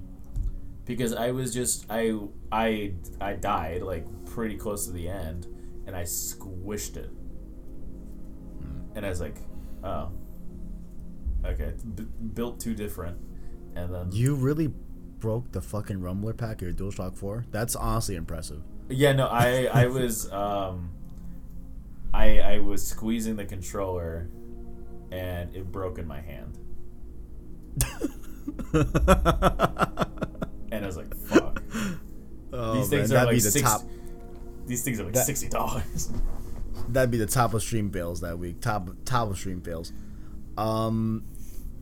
because I was just I I I died like pretty close to the end and I squished it. And I was like, oh. Okay, b- built too different. And then you really broke the fucking rumbler pack of your DualShock 4? That's honestly impressive. Yeah, no, I I was um I I was squeezing the controller and it broke in my hand. And I was like, fuck. oh, These man, things are like be the six, top. These things are like That- sixty dollars. That'd be the top of stream fails that week. Top top of stream fails. Um,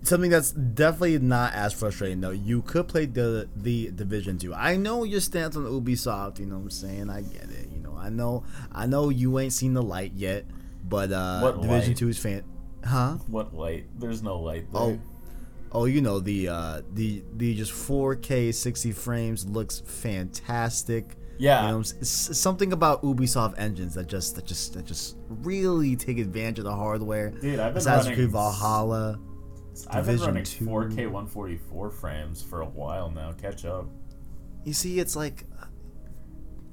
something that's definitely not as frustrating though. You could play the the Division Two. I know your stance on Ubisoft. You know what I'm saying? I get it. You know, I know. I know you ain't seen the light yet, but uh, What Division light? Two is fan. Huh? What light? There's no light there. Oh, oh, you know the uh, the the just 4K 60 frames looks fantastic. Yeah. You know, something about Ubisoft engines that just that just that just really take advantage of the hardware. Dude, I've been Assassin's running- Creed Valhalla. I've been running 2. 4K 144 frames for a while now. Catch up. You see, it's like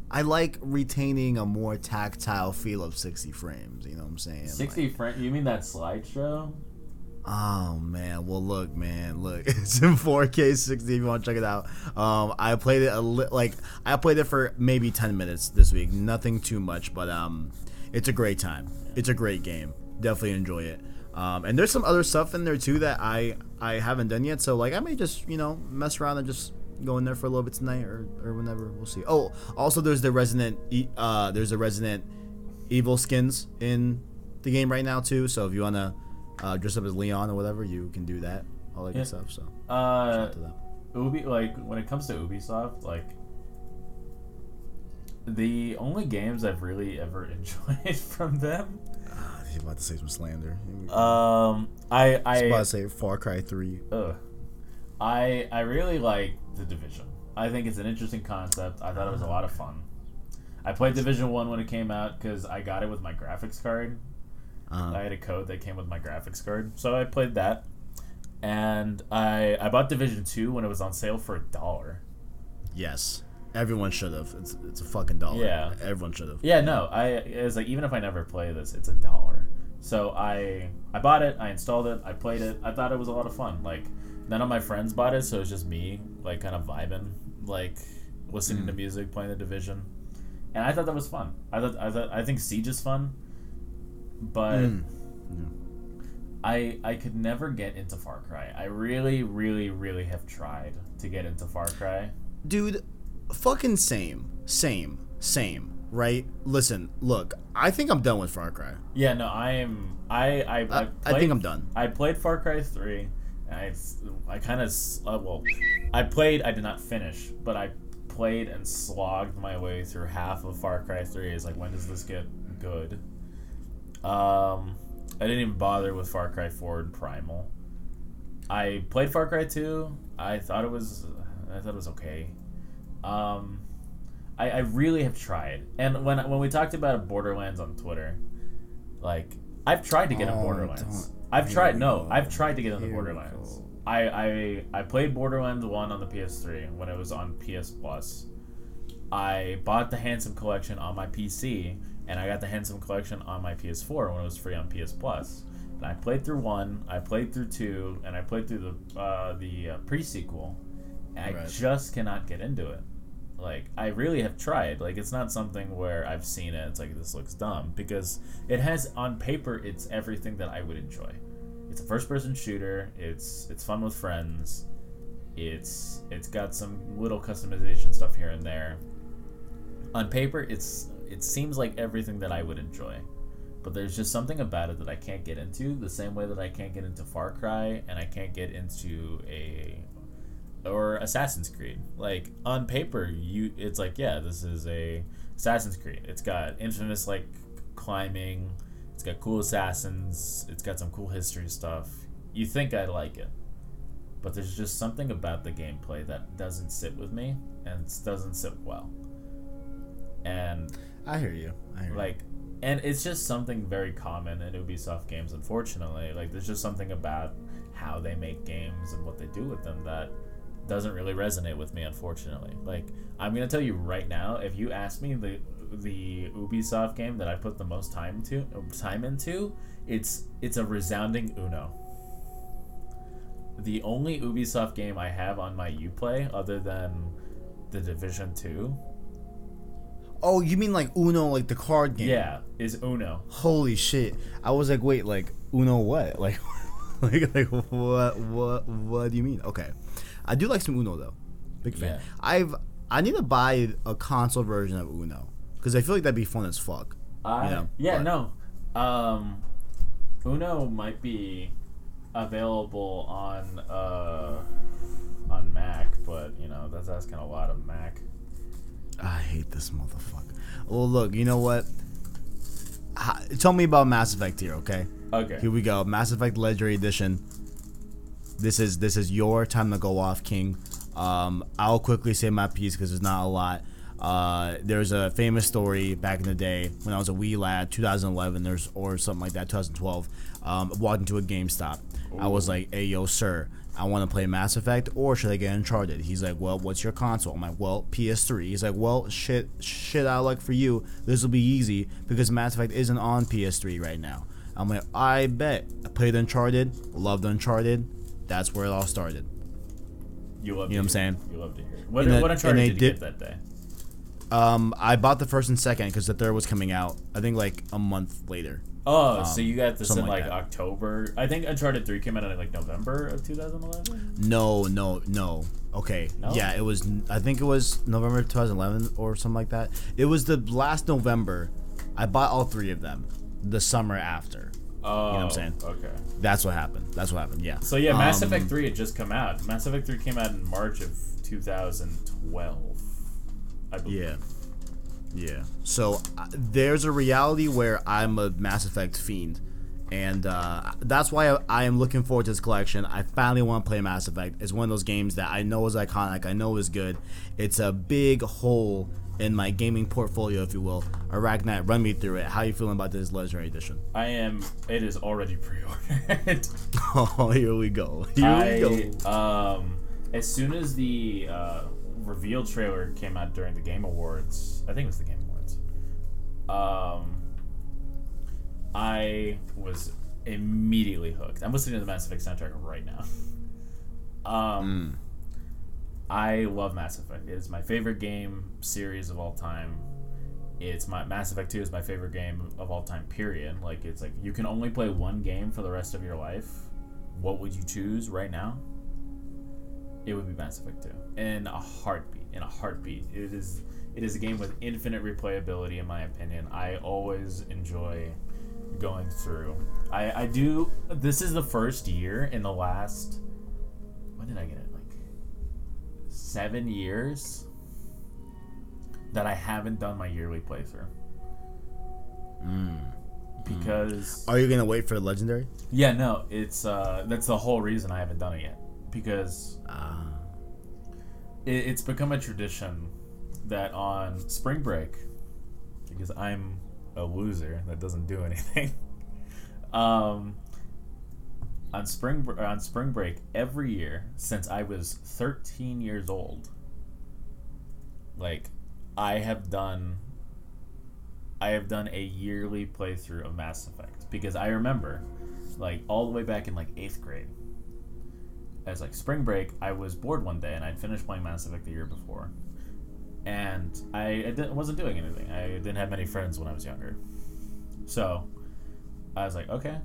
I like retaining a more tactile feel of 60 frames. You know what I'm saying? 60 frame. You mean that slideshow? Oh man, well look, man, look, it's in 4K 60. If you want to check it out, um, I played it a li- like I played it for maybe 10 minutes this week, nothing too much, but um, it's a great time. It's a great game. Definitely enjoy it. Um, and there's some other stuff in there too that I I haven't done yet, so like I may just you know mess around and just go in there for a little bit tonight or or whenever. We'll see. Oh, also there's the Resident E- uh there's the Resident Evil skins in the game right now too. So if you wanna uh, dress up as Leon or whatever, you can do that. All that Yeah. good stuff. So Uh, shout out to them. Ubi like when it comes to Ubisoft, like the only games I've really ever enjoyed from them. About to say some slander. Um, I I was about to say Far Cry Three. ugh. I I really like the Division. I think it's an interesting concept. I thought it was a lot of fun. I played Division One when it came out because I got it with my graphics card. Uh, I had a code that came with my graphics card, so I played that. And I I bought Division Two when it was on sale for a dollar. yes, everyone should have. It's it's a fucking dollar. Yeah. everyone should have. Yeah, no, I it was like even if I never play this, it's a dollar. So I I bought it, I installed it, I played it. I thought it was a lot of fun. Like none of my friends bought it, so it was just me like kind of vibing, like listening to music, playing the division. And I thought that was fun. I thought I thought I think Siege is fun. But Mm. I I could never get into Far Cry. I really, really, really have tried to get into Far Cry. dude fucking same same same right listen look i think i'm done with far cry Yeah, no, I am. I I, I, i, I think i'm done I played Far Cry 3. I I kind of uh, well, I played. I did not finish, but I played and slogged my way through half of Far Cry 3. Is like when does this get good? Um, I didn't even bother with Far Cry 4 and Primal. I played Far Cry 2. I thought it was I thought it was okay. Um, I, I really have tried, and when when we talked about Borderlands on Twitter, like I've tried to get Oh, Borderlands. I've tried. No. I've tried to get Here we Borderlands. I, I I played Borderlands one on the PS3 when it was on PS Plus. I bought the Handsome Collection on my PC, and I got the Handsome Collection on my PS4 when it was free on PS Plus. And I played through one, I played through two, and I played through the uh, the uh, pre sequel. And I just cannot get into it. Like I really have tried. Like it's not something where I've seen it. It's like this looks dumb because it has on paper it's everything that I would enjoy. It's a first person shooter. It's it's fun with friends. It's it's got some little customization stuff here and there. On paper, it's it seems like everything that I would enjoy, but there's just something about it that I can't get into. The same way that I can't get into Far Cry and I can't get into a or Assassin's Creed. Like on paper, you it's like yeah, this is a Assassin's Creed. It's got infamous like climbing. It's got cool assassins. It's got some cool history stuff. You think I'd like it, but there's just something about the gameplay that doesn't sit with me and doesn't sit well. And i hear you i hear you. like and it's just something very common in ubisoft games unfortunately like there's just something about how they make games and what they do with them that doesn't really resonate with me unfortunately. Like i'm gonna tell you right now if you ask me the the ubisoft game that i put the most time to time into it's it's a resounding uno. The only ubisoft game i have on my uplay other than the division 2 oh you mean like uno like the card game? Yeah is uno. Holy shit. I was like wait like uno what? Like like like what what what do you mean? Okay i do like some uno though big fan Yeah. i've i need to buy a console version of uno because i feel like that'd be fun as fuck I, Yeah, yeah, but- no. Um, Uno might be available on uh, on Mac, but you know that's asking a lot of Mac. i hate this motherfucker well look you know what Ha- tell me about mass effect here okay Okay. Here we go. Mass Effect Legendary Edition. This is this is your time to go off, King. Um, I'll quickly say my piece because there's not a lot. Uh, there's a famous story back in the day when I was a wee lad, 2011, there's or something like that, 2012. Um, walked into a GameStop. I was like, "Hey, yo, sir, I want to play Mass Effect, or should I get Uncharted?" He's like, "Well, what's your console?" I'm like, "Well, PS3." He's like, "Well, shit, shit, I like for you. This will be easy because Mass Effect isn't on PS3 right now." I'm like, "I bet." I played Uncharted, loved Uncharted. That's where it all started. You love. You know what I'm saying? You love to hear. it. What, And what Uncharted did they you did- get that day? Um, I bought the first and second because the third was coming out. I think like a month later. Oh, so you got this in like like. October. I think Uncharted Three came out in like November of 2011. No, no, no. Okay. No? Yeah, it was. I think it was November 2011 or something like that. It was the last November. I bought all three of them. The summer after. Oh, what I'm saying? Okay. That's what happened. That's what happened. Yeah. So yeah, Mass Um, Effect Three had just come out. Mass Effect Three came out in March of 2012. I believe. Yeah. Yeah. So uh, there's a reality where I'm a Mass Effect fiend. And uh, that's why I, I am looking forward to this collection. I finally want to play Mass Effect. It's one of those games that I know is iconic. I know is good. It's a big hole in my gaming portfolio, if you will. Arachnite, run me through it. How are you feeling about this Legendary Edition? I am. It is already pre-ordered. Oh, here we go. Here I we go. um as soon as the uh, reveal trailer came out during the Game Awards, I think it was the Game Awards. Um, I was immediately hooked. I'm listening to the Mass Effect soundtrack right now. Um, I love Mass Effect. It is my favorite game series of all time. It's my Mass Effect 2 is my favorite game of all time. Period. Like it's like you can only play one game for the rest of your life. What would you choose right now? It would be Mass Effect 2 in a heartbeat. In a heartbeat. It is it is a game with infinite replayability in my opinion. I always enjoy going through. I I do. This is the first year in the last. When did I get it? Seven years that I haven't done my yearly playthrough. Because Are you gonna wait for a Legendary? yeah, no, it's uh that's the whole reason I haven't done it yet because Uh, it, it's become a tradition that on spring break, because I'm a loser that doesn't do anything. um, on spring on spring break every year since I was 13 years old, like I have done. I have done a yearly playthrough of Mass Effect because I remember, like all the way back in like eighth grade, as like spring break, I was bored one day and I'd finished playing Mass Effect the year before, and I, I didn't, wasn't doing anything. I didn't have many friends when I was younger, so I was like, okay,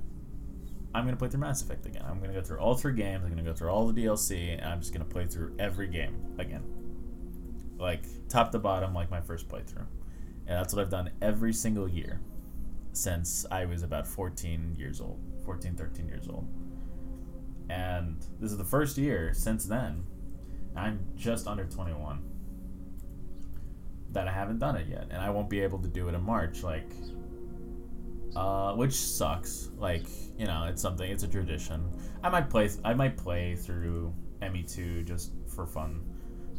I'm gonna play through Mass Effect again. I'm gonna go through all three games. I'm gonna go through all the DLC, and I'm just gonna play through every game again, like top to bottom, like my first playthrough, and that's what I've done every single year since I was about 14 years old, 14, 13 years old and this is the first year since then i'm just under 21 that i haven't done it yet and i won't be able to do it in march like uh, which sucks. Like you know it's something it's a tradition. I might play i might play through me2 just for fun.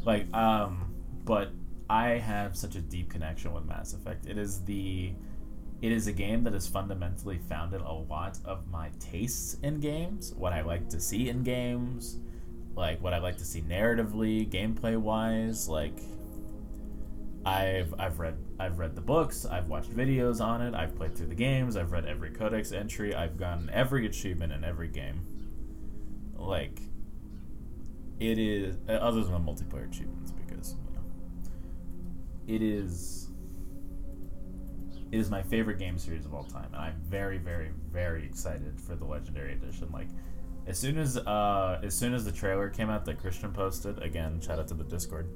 Like um but i have such a deep connection with mass effect. It is the it is a game that has fundamentally founded a lot of my tastes in games, what I like to see in games, like what I like to see narratively, gameplay wise, like I've I've read I've read the books, I've watched videos on it, I've played through the games, I've read every codex entry, I've gotten every achievement in every game. Like it is uh, other than the multiplayer achievements because you know it is it is my favorite game series of all time, and I'm very, very, very excited for the Legendary Edition. Like, as soon as uh, as soon as the trailer came out that Christian posted, again, shout out to the Discord,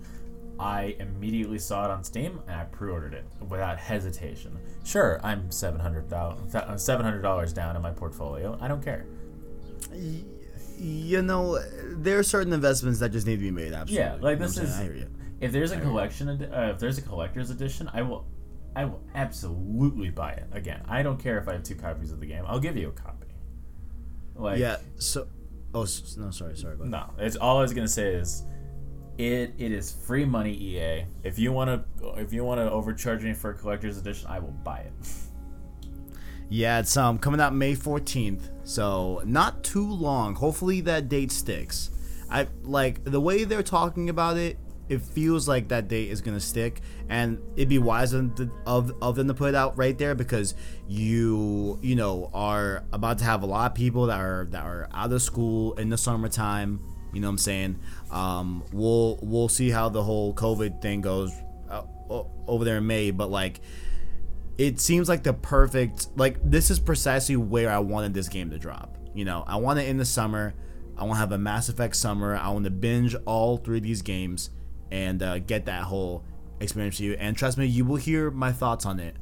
I immediately saw it on Steam and I pre-ordered it without hesitation. Sure, I'm seven hundred dollars hundred dollars down in my portfolio. I don't care. you know, there are certain investments that just need to be made. Absolutely. Yeah, like this is. If there's a collection, uh, if there's a collector's edition, I will, I will absolutely buy it again. I don't care if I have two copies of the game. I'll give you a copy. Like, Yeah. So, oh no, sorry, sorry. No. It's all I was gonna say is, It it is free money, EA. If you want to if you want to overcharge me for a collector's edition, I will buy it. Yeah, it's um coming out May 14th, so not too long. Hopefully that date sticks. I like the way they're talking about it. It feels like that date is gonna stick, and it'd be wise of, of, of them to put it out right there because you you know are about to have a lot of people that are that are out of school in the summertime. You know what I'm saying? Um, we'll we'll see how the whole COVID thing goes uh, over there in May, but like it seems like the perfect like this is precisely where I wanted this game to drop. You know, I want it in the summer. I want to have a Mass Effect summer. I want to binge all three of these games and uh, get that whole experience for you. And trust me, you will hear my thoughts on it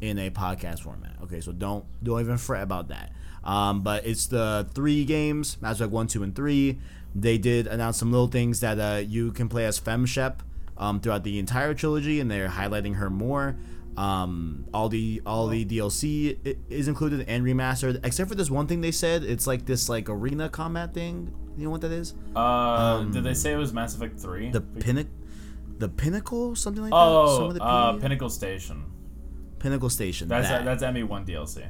in a podcast format. Okay, so don't don't even fret about that. Um, but it's the three games, Mass Effect one, two, and three. They did announce some little things that uh, you can play as Femshep um, throughout the entire trilogy, and they're highlighting her more. Um, all the all the DLC is included and remastered, except for this one thing they said. It's like this like arena combat thing. You know what that is? Uh, did they say it was Mass Effect Three? Um, The pinnacle, the pinnacle, something like that. Oh, uh, Pinnacle Station. pinnacle station. That's that. that's ME One DLC.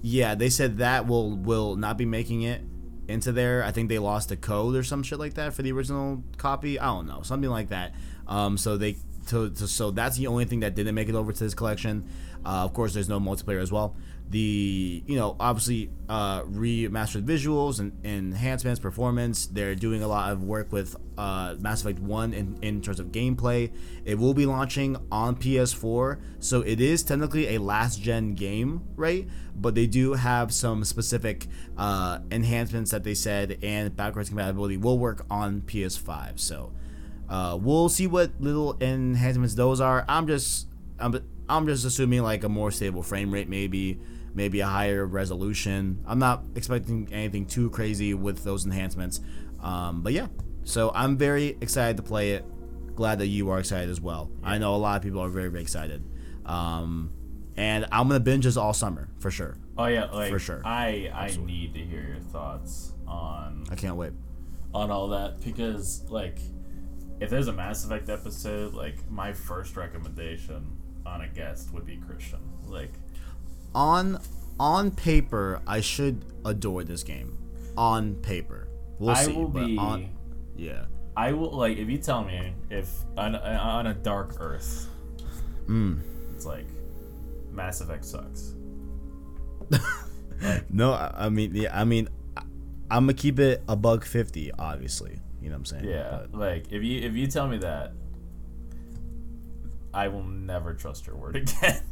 Yeah, they said that will will not be making it into there. I think they lost the code or some shit like that for the original copy. I don't know, something like that. Um, so they so, so, so that's the only thing that didn't make it over to this collection. Uh, of course, there's no multiplayer as well. The you know obviously uh, remastered visuals and, enhancements, performance. They're doing a lot of work with uh, Mass Effect One in, in terms of gameplay. It will be launching on PS4, so it is technically a last gen game, right? But they do have some specific uh, enhancements that they said, and backwards compatibility will work on PS5. So uh, we'll see what little enhancements those are. I'm just I'm, I'm just assuming like a more stable frame rate, maybe maybe a higher resolution. I'm not expecting anything too crazy with those enhancements. Um, but yeah, so I'm very excited to play it. Glad that you are excited as well. I know a lot of people are very very excited. Um, and I'm gonna binge this all summer for sure. Oh yeah, like For sure. I I need to hear your thoughts on I can't wait. on all that because like if there's a Mass Effect episode, like my first recommendation on a guest would be Christian. Like On on paper, I should adore this game. On paper, we'll I see. will but be on, yeah. I will like if you tell me if on, on a dark Earth, Mm. it's like Mass Effect sucks. No, I, mean, yeah, I mean, I, I'm gonna keep it a bug fifty, obviously. You know what I'm saying? Yeah, But, like if you if you tell me that, I will never trust your word again.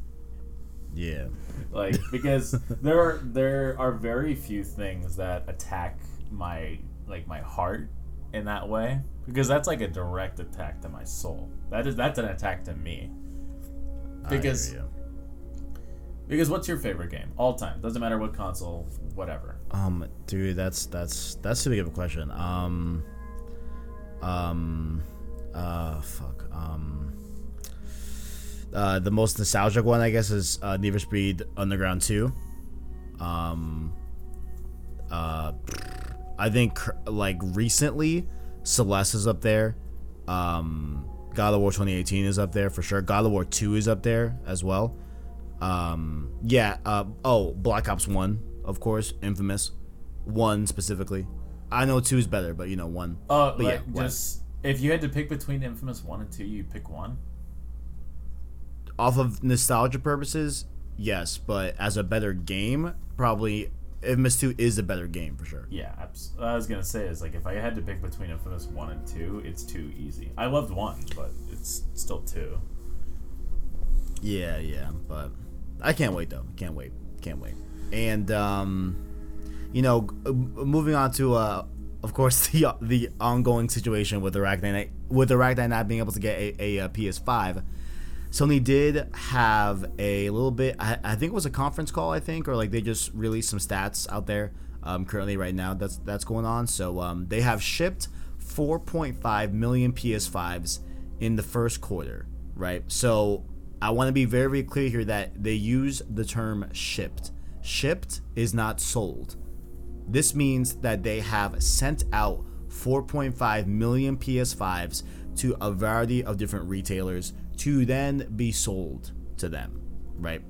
Yeah. like because there are there are very few things that attack my like my heart in that way because that's like a direct attack to my soul. That is that's an attack to me. Because because what's your favorite game all time? Doesn't matter what console, whatever. Um, dude, that's that's that's too big of a question. Um, um, uh, fuck. Um, uh, the most nostalgic one, I guess, is uh, Need for Speed Underground Two. Um, uh, I think like recently, Celeste is up there. Um, God of War 2018 is up there for sure. God of War 2 is up there as well. Um, yeah. Uh, oh, Black Ops 1, of course, infamous. One specifically. I know two is better, but you know one. Oh, But yeah, like what? just if you had to pick between Infamous one and two, you pick one. Off of nostalgia purposes, yes, but as a better game, probably Infamous 2 is a better game for sure. Yeah, abs- I was gonna say is like if I had to pick between Infamous one and two, it's too easy. I loved one, but it's still two. Yeah, yeah, but I can't wait though. Can't wait. Can't wait. And um, you know, uh, moving on to uh, of course the the ongoing situation with Arachnite with Arachnite not being uh, able to get a, a, uh PS5. Sony did have a little bit. I, I think it was a conference call. I think, or like they just released some stats out there. Um, currently, right now, that's that's going on. So um, they have shipped 4.5 million PS5s in the first quarter. Right. So I want to be very, very clear here that they use the term shipped. Shipped is not sold. This means that they have sent out 4.5 million PS5s to a variety of different retailers to then be sold to them, right?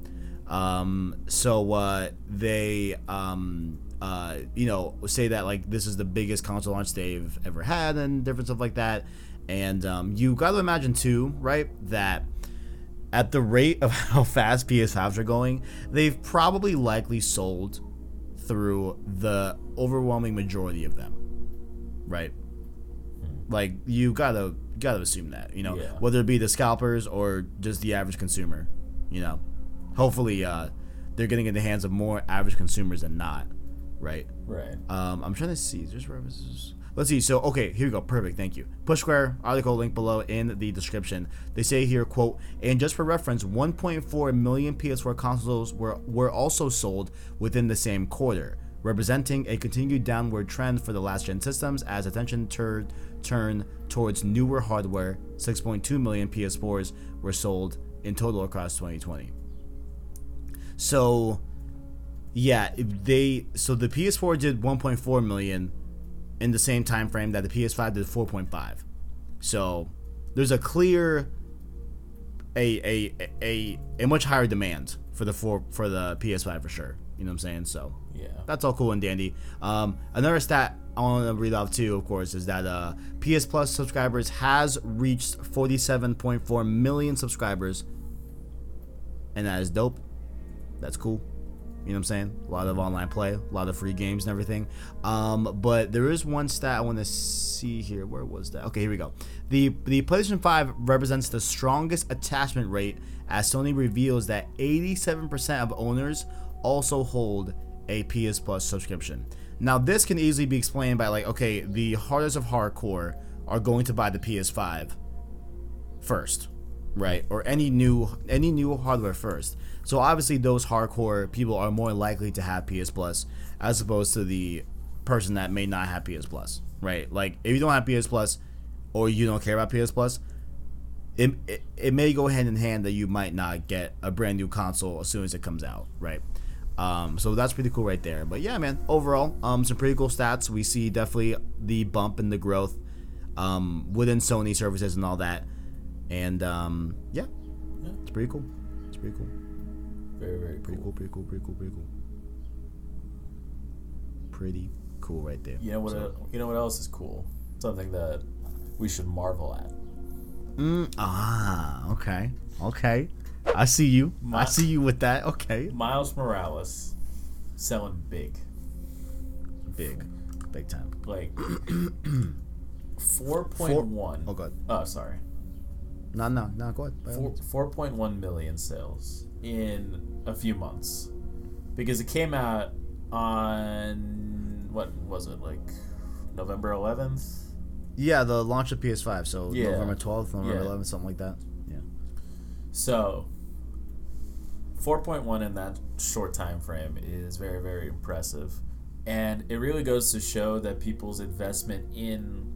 Um, so uh, they, um, uh, you know, say that like this is the biggest console launch they've ever had and different stuff like that. And um, you got to imagine too, right, that at the rate of how fast PS5s are going, they've probably likely sold through the overwhelming majority of them, right? Like you gotta gotta assume that, you know, Yeah. whether it be the scalpers or just the average consumer, you know. Hopefully, uh, they're getting in the hands of more average consumers than not, right? Right. Um, I'm trying to see. Is There's references. Let's see. So, okay, here we go. Perfect. Thank you. Push Square article link below in the description. They say here, quote, and just for reference, 1.4 million PS4 consoles were were also sold within the same quarter, representing a continued downward trend for the last gen systems as attention turned turn towards newer hardware. 6.2 million PS4s were sold in total across 2020. So, yeah, they so the PS4 did 1.4 million in the same time frame that the PS5 did 4.5. So, there's a clear a a a a much higher demand for the four for the PS5 for sure. You know what I'm saying? So, Yeah. that's all cool and dandy. Um, another stat I want to read off too, of course, is that uh, PS Plus subscribers has reached 47.4 million subscribers, and that is dope. That's cool. You know what I'm saying? A lot of online play, a lot of free games and everything. Um, but there is one stat I want to see here. Where was that? Okay, here we go. The the PlayStation 5 represents the strongest attachment rate as Sony reveals that 87% of owners also hold a PS Plus subscription. Now, this can easily be explained by like, okay, the hardest of hardcore are going to buy the PS5 first, right? Or any new any new hardware first. So obviously those hardcore people are more likely to have PS Plus as opposed to the person that may not have PS Plus, right? Like if you don't have PS Plus or you don't care about PS Plus, it, it, it may go hand in hand that you might not get a brand new console as soon as it comes out, right? Um, so that's pretty cool right there. But yeah, man, overall, um, some pretty cool stats. We see definitely the bump in the growth um, within Sony services and all that. And um, yeah, Yeah. it's pretty cool. It's pretty cool. Very, very Pretty cool. cool. Pretty cool. Pretty cool. Pretty cool. Pretty cool right there. You know what? So- you know what else is cool? Something that we should marvel at. Mm, ah, okay, okay. I see you. I see you with that. Okay, Miles Morales selling big, big, big time. like four point one. Oh god. Oh, sorry. No, no, no. Go ahead. Four, 4.1 million sales in a few months because it came out on what was it like November 11th Yeah, the launch of PS5. So Yeah. November 12th, November Yeah. 11th, something like that. Yeah. so 4.1 in that short time frame is very very impressive. And it really goes to show that people's investment in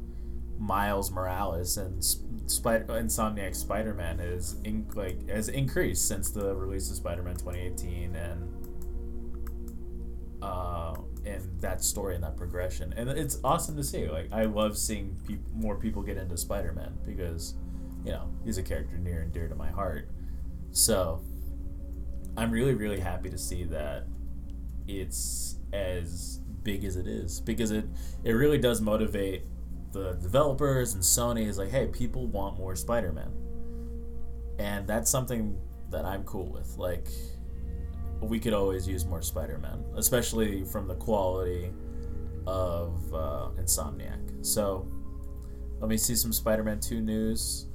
Miles Morales and Spider Insomniac Spider-Man is in, like has increased since the release of Spider-Man 2018 and uh, and that story and that progression. And it's awesome to see. Like I love seeing peop more people get into Spider-Man because you know he's a character near and dear to my heart. So I'm really really happy to see that it's as big as it is because it it really does motivate the developers and Sony is like hey people want more Spider-Man. And that's something that I'm cool with. Like we could always use more Spider-Man especially from the quality of uh, Insomniac. So let me see some Spider-Man 2 news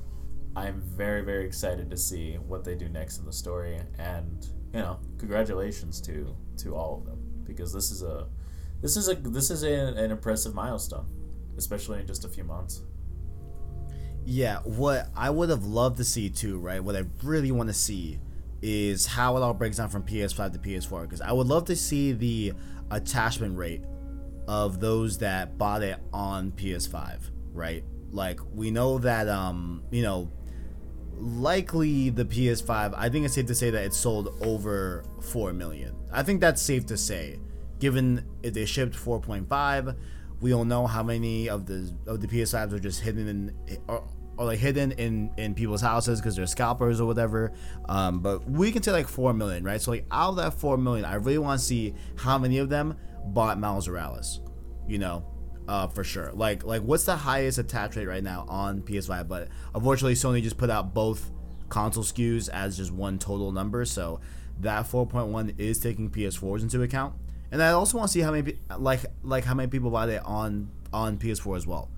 I'm very very excited to see what they do next in the story and you know congratulations to to all of them because this is a this is a this is a, an impressive milestone especially in just a few months Yeah, what I would have loved to see too, right? What I really want to see is how it all breaks down from PS5 to PS4 because I would love to see the attachment rate of those that bought it on PS5, right? Like we know that um, you know, likely the PS5, I think it's safe to say that it sold over 4 million. I think that's safe to say given if they shipped 4.5 We don't know how many of the of the PS5s are just hidden in or, or like hidden in in people's houses because they're scalpers or whatever. Um, but we can say like four million, right? So like out of that four million, I really want to see how many of them bought Miles Morales. You know, uh, for sure. Like like what's the highest attach rate right now on PS5? But unfortunately, Sony just put out both console SKUs as just one total number, so that 4.1 is taking PS4s into account. And I also want to see how many like like how many people buy it on on PS4 as well.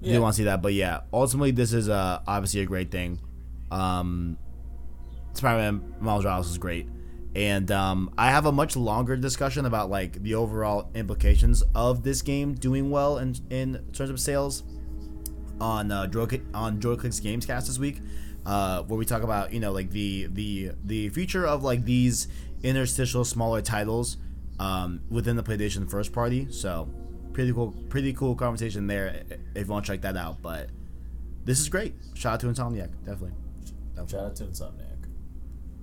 Yeah. You want to see that, but yeah, ultimately this is uh, obviously a great thing. Um, Spider-Man Miles Morales is great, and um, I have a much longer discussion about like the overall implications of this game doing well in in terms of sales on uh, Droid on Joyclicks Gamescast this week, uh, where we talk about you know like the the the future of like these interstitial smaller titles um, within the PlayStation first party. So pretty cool, pretty cool conversation there. If you want to check that out, but this is great. Shout out to Insomniac, definitely. definitely. Shout out to Insomniac.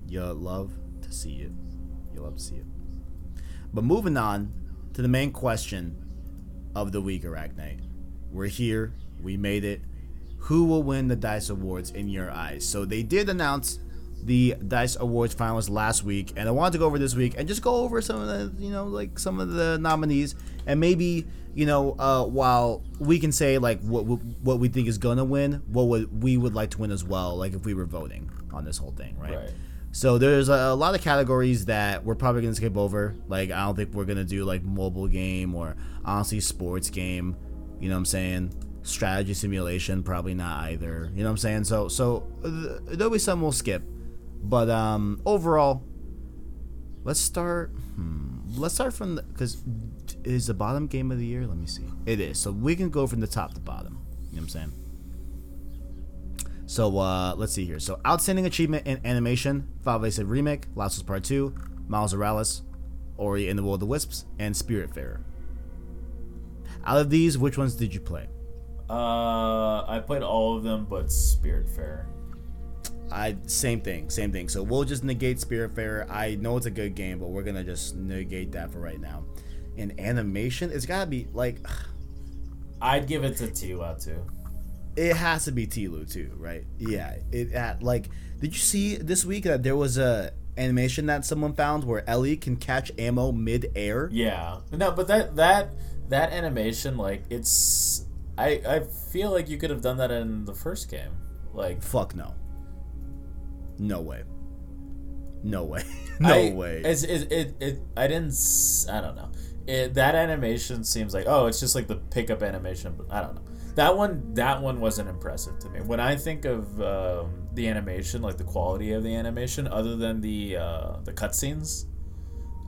You love see it. You'll love to see it. But moving on to the main question of the week, Arachnite. We're here. We made it. Who will win the Dice Awards in your eyes? So they did announce the Dice Awards finalists last week, and I wanted to go over this week and just go over some of the, you know, like some of the nominees, and maybe, you know, uh, while we can say like what what we think is gonna win, what would we would like to win as well, like if we were voting on this whole thing, right? right. So there's a, a, lot of categories that we're probably gonna skip over. Like I don't think we're gonna do like mobile game or honestly sports game. You know what I'm saying? Strategy simulation, probably not either. You know what I'm saying? So so uh, there'll be some we'll skip. But um, overall, let's start. Hmm, let's start from because is the bottom game of the year. Let me see. It is. So we can go from the top to bottom. You know what I'm saying? So uh, let's see here. So outstanding achievement in animation: Final Fantasy Remake, Last of Part Two, Miles Morales, Ori and the World of the Wisps, and Spiritfarer. Out of these, which ones did you play? Uh, I played all of them, but Spiritfarer. I same thing, same thing. So we'll just negate Spiritfarer. I know it's a good game, but we're gonna just negate that for right now. In animation, it's gotta be like. I'd give it to Tiwa too. It has to be Tilu too, right? Yeah. It at like. Did you see this week that there was a animation that someone found where Ellie can catch ammo mid air? Yeah. No, but that that that animation, like it's. I I feel like you could have done that in the first game. Like fuck no. No way. No way. no I, way. It's, it, it, it, I didn't. I don't know. It, that animation seems like oh, it's just like the pickup animation. But I don't know. That one, that one wasn't impressive to me. When I think of um, the animation, like the quality of the animation, other than the uh, the cutscenes,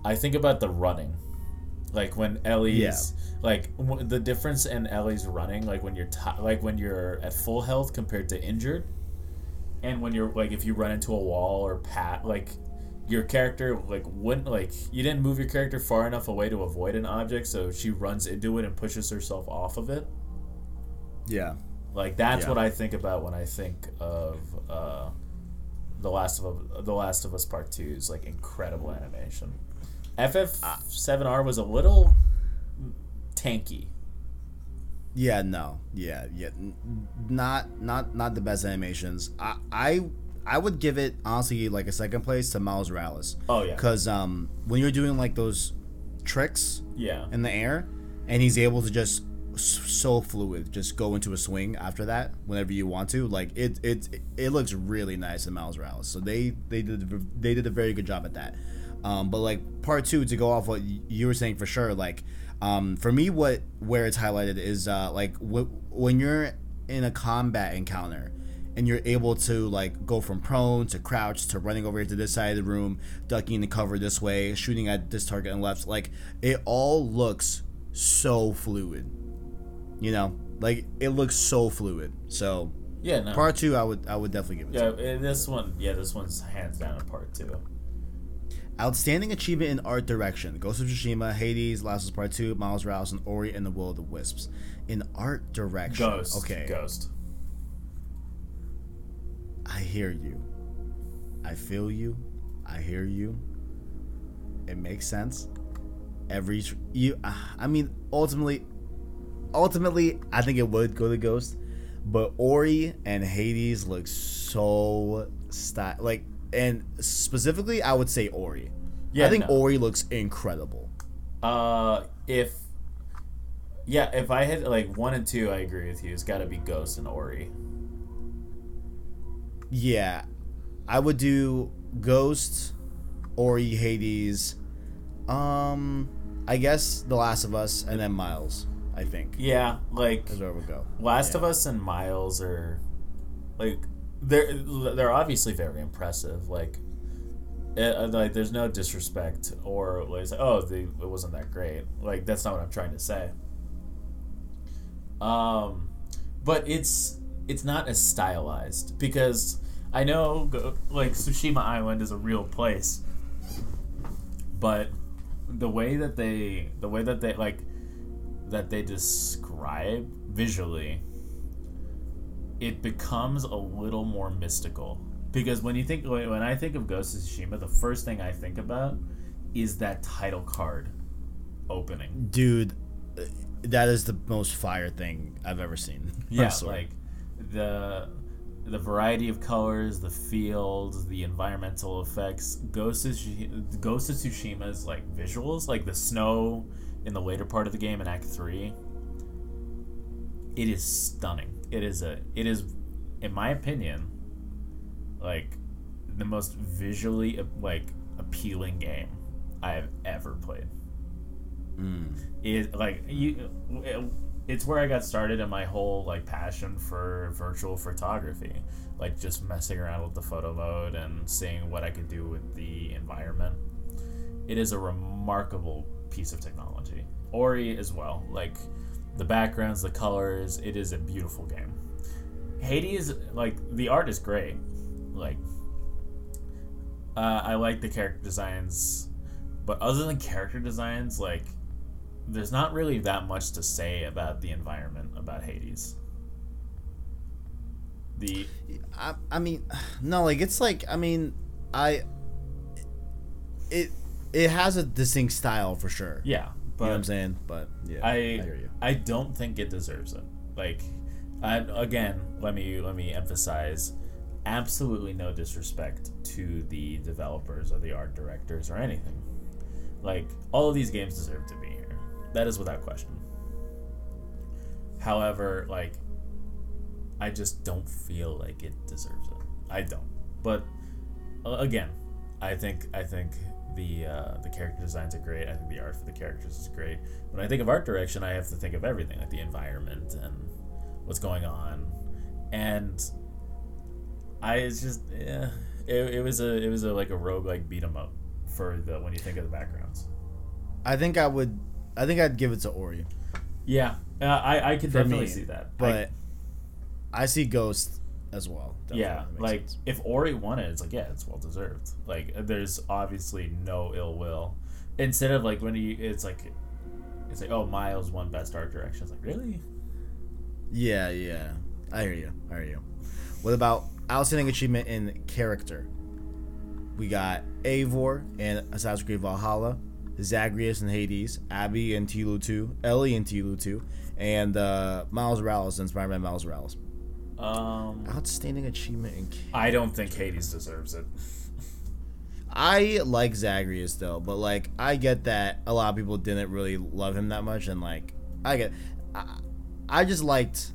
I think about the running. Like when Ellie's yeah. like w- the difference in Ellie's running, like when you're t- like when you're at full health compared to injured and when you're like if you run into a wall or pat like your character like wouldn't like you didn't move your character far enough away to avoid an object so she runs into it and pushes herself off of it yeah. Like that's yeah. what i think about when i think of uh the last of the last of us part 2 is like incredible animation. Ff7r was a little tanky. Yeah, no, yeah, yeah, not not not the best animations. I I I would give it honestly like a second place to Miles Morales. Oh yeah, because um when you're doing like those tricks, yeah, in the air, and he's able to just so fluid, just go into a swing after that whenever you want to. Like it it it looks really nice in Miles Morales. So they they did they did a very good job at that. Um, but like part two to go off what you were saying for sure, like um, for me, what where it's highlighted is uh, like wh- when you're in a combat encounter and you're able to like go from prone to crouch to running over to this side of the room, ducking the cover this way, shooting at this target and left. Like it all looks so fluid. You know, like it looks so fluid. So yeah, no. part two, I would I would definitely give it. Yeah, this one, yeah, this one's hands down a part two. Outstanding achievement in art direction: Ghost of Tsushima, Hades, Last of Us Part Two, Miles Morales, and Ori and the Will of the Wisps. In art direction, Ghost. Okay, Ghost. I hear you. I feel you. I hear you. It makes sense. Every you, uh, I mean, ultimately, ultimately, I think it would go to Ghost, but Ori and Hades look so style like, and specifically, I would say Ori. Yeah, I think no. Ori looks incredible. Uh, if yeah, if I had like one and two, I agree with you. It's got to be Ghost and Ori. Yeah, I would do Ghost, Ori, Hades, um, I guess The Last of Us, and then Miles. I think Yeah, like is where we go. Last of Us and Miles are like they're they're obviously very impressive. Like, it, like there's no disrespect or like oh they, it wasn't that great. Like that's not what I'm trying to say. Um, but it's it's not as stylized because I know like Tsushima Island is a real place, but the way that they the way that they like that they describe visually it becomes a little more mystical. Because when you think when I think of Ghost of Tsushima the first thing I think about is that title card opening. Dude, that is the most fire thing I've ever seen. Yeah like the the variety of colors the fields the environmental effects. Ghost of, Ghost of Tsushima's like visuals like the snow in the later part of the game in Act 3 it is stunning. It is a it is in my opinion like the most visually like appealing game I have ever played. Mm. it like you it, it's where i got started in my whole like passion for virtual photography. Like just messing around with the photo mode and seeing what i could do with the environment. It is a remarkable piece of technology. Ori as well like the backgrounds the colors it is a beautiful game. Hades like the art is great. Like uh, i like the character designs but other than character designs like there's not really that much to say about the environment about Hades. The I, I mean, no, like it's like I mean, I it it has a distinct style for sure. yeah, you know but what I'm saying? But yeah, I hear you. I don't think it deserves it. Like, I, again, let me let me emphasize, absolutely no disrespect to the developers or the art directors or anything. Like, all of these games deserve to be here. That is without question. However, like, I just don't feel like it deserves it. I don't. But uh, again, I think I think the uh, the character designs are great. I think the art for the characters is great. When I think of art direction, I have to think of everything, like the environment and what's going on, and I it's just yeah, it, it was a it was a like a rogue like beat 'em up for the when you think of the backgrounds. I think I would. I think I'd give it to Ori, Yeah, uh, I I could For definitely me, see that. I- but I, see Ghost as well. Definitely. yeah, like sense. if Ori won it, it's like yeah, it's well deserved. Like there's obviously no ill will. Instead of like when you, it's like, it's like oh Miles won best art direction. It's like really? yeah, yeah, I hear you. I hear you. What about outstanding achievement in character? We got Eivor and Assassin's Creed Valhalla, Zagreus and Hades, Abby and Tilu 2, Ellie and Tilu 2, and uh, Miles Morales in Spider-Man Miles Morales. Um, Outstanding achievement in. I don't think Hades deserves it. I like Zagreus though, but like I get that a lot of people didn't really love him that much, and like I get, I, I just liked,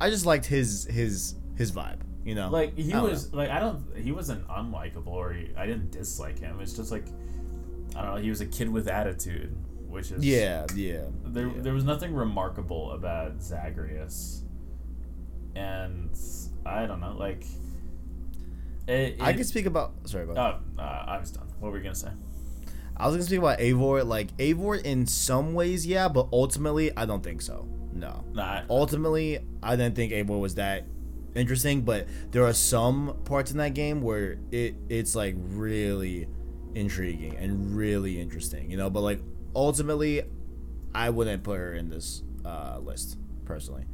I just liked his his his vibe, you know. Like he was like I don't he wasn't unlikable or he, I didn't dislike him. It's just like I don't know. He was a kid with attitude, which is Yeah, yeah. There, yeah. there was nothing remarkable about Zagreus, and I don't know, like. It, I can speak about. Sorry about. Oh, uh, I was done. What were you gonna say? I was gonna speak about Eivor. Like Eivor, in some ways, yeah, but ultimately, I don't think so. No. Nah, Ultimately, I didn't think Eivor was that interesting, but there are some parts in that game where it it's like really intriguing and really interesting, you know. But like ultimately, I wouldn't put her in this uh, list personally.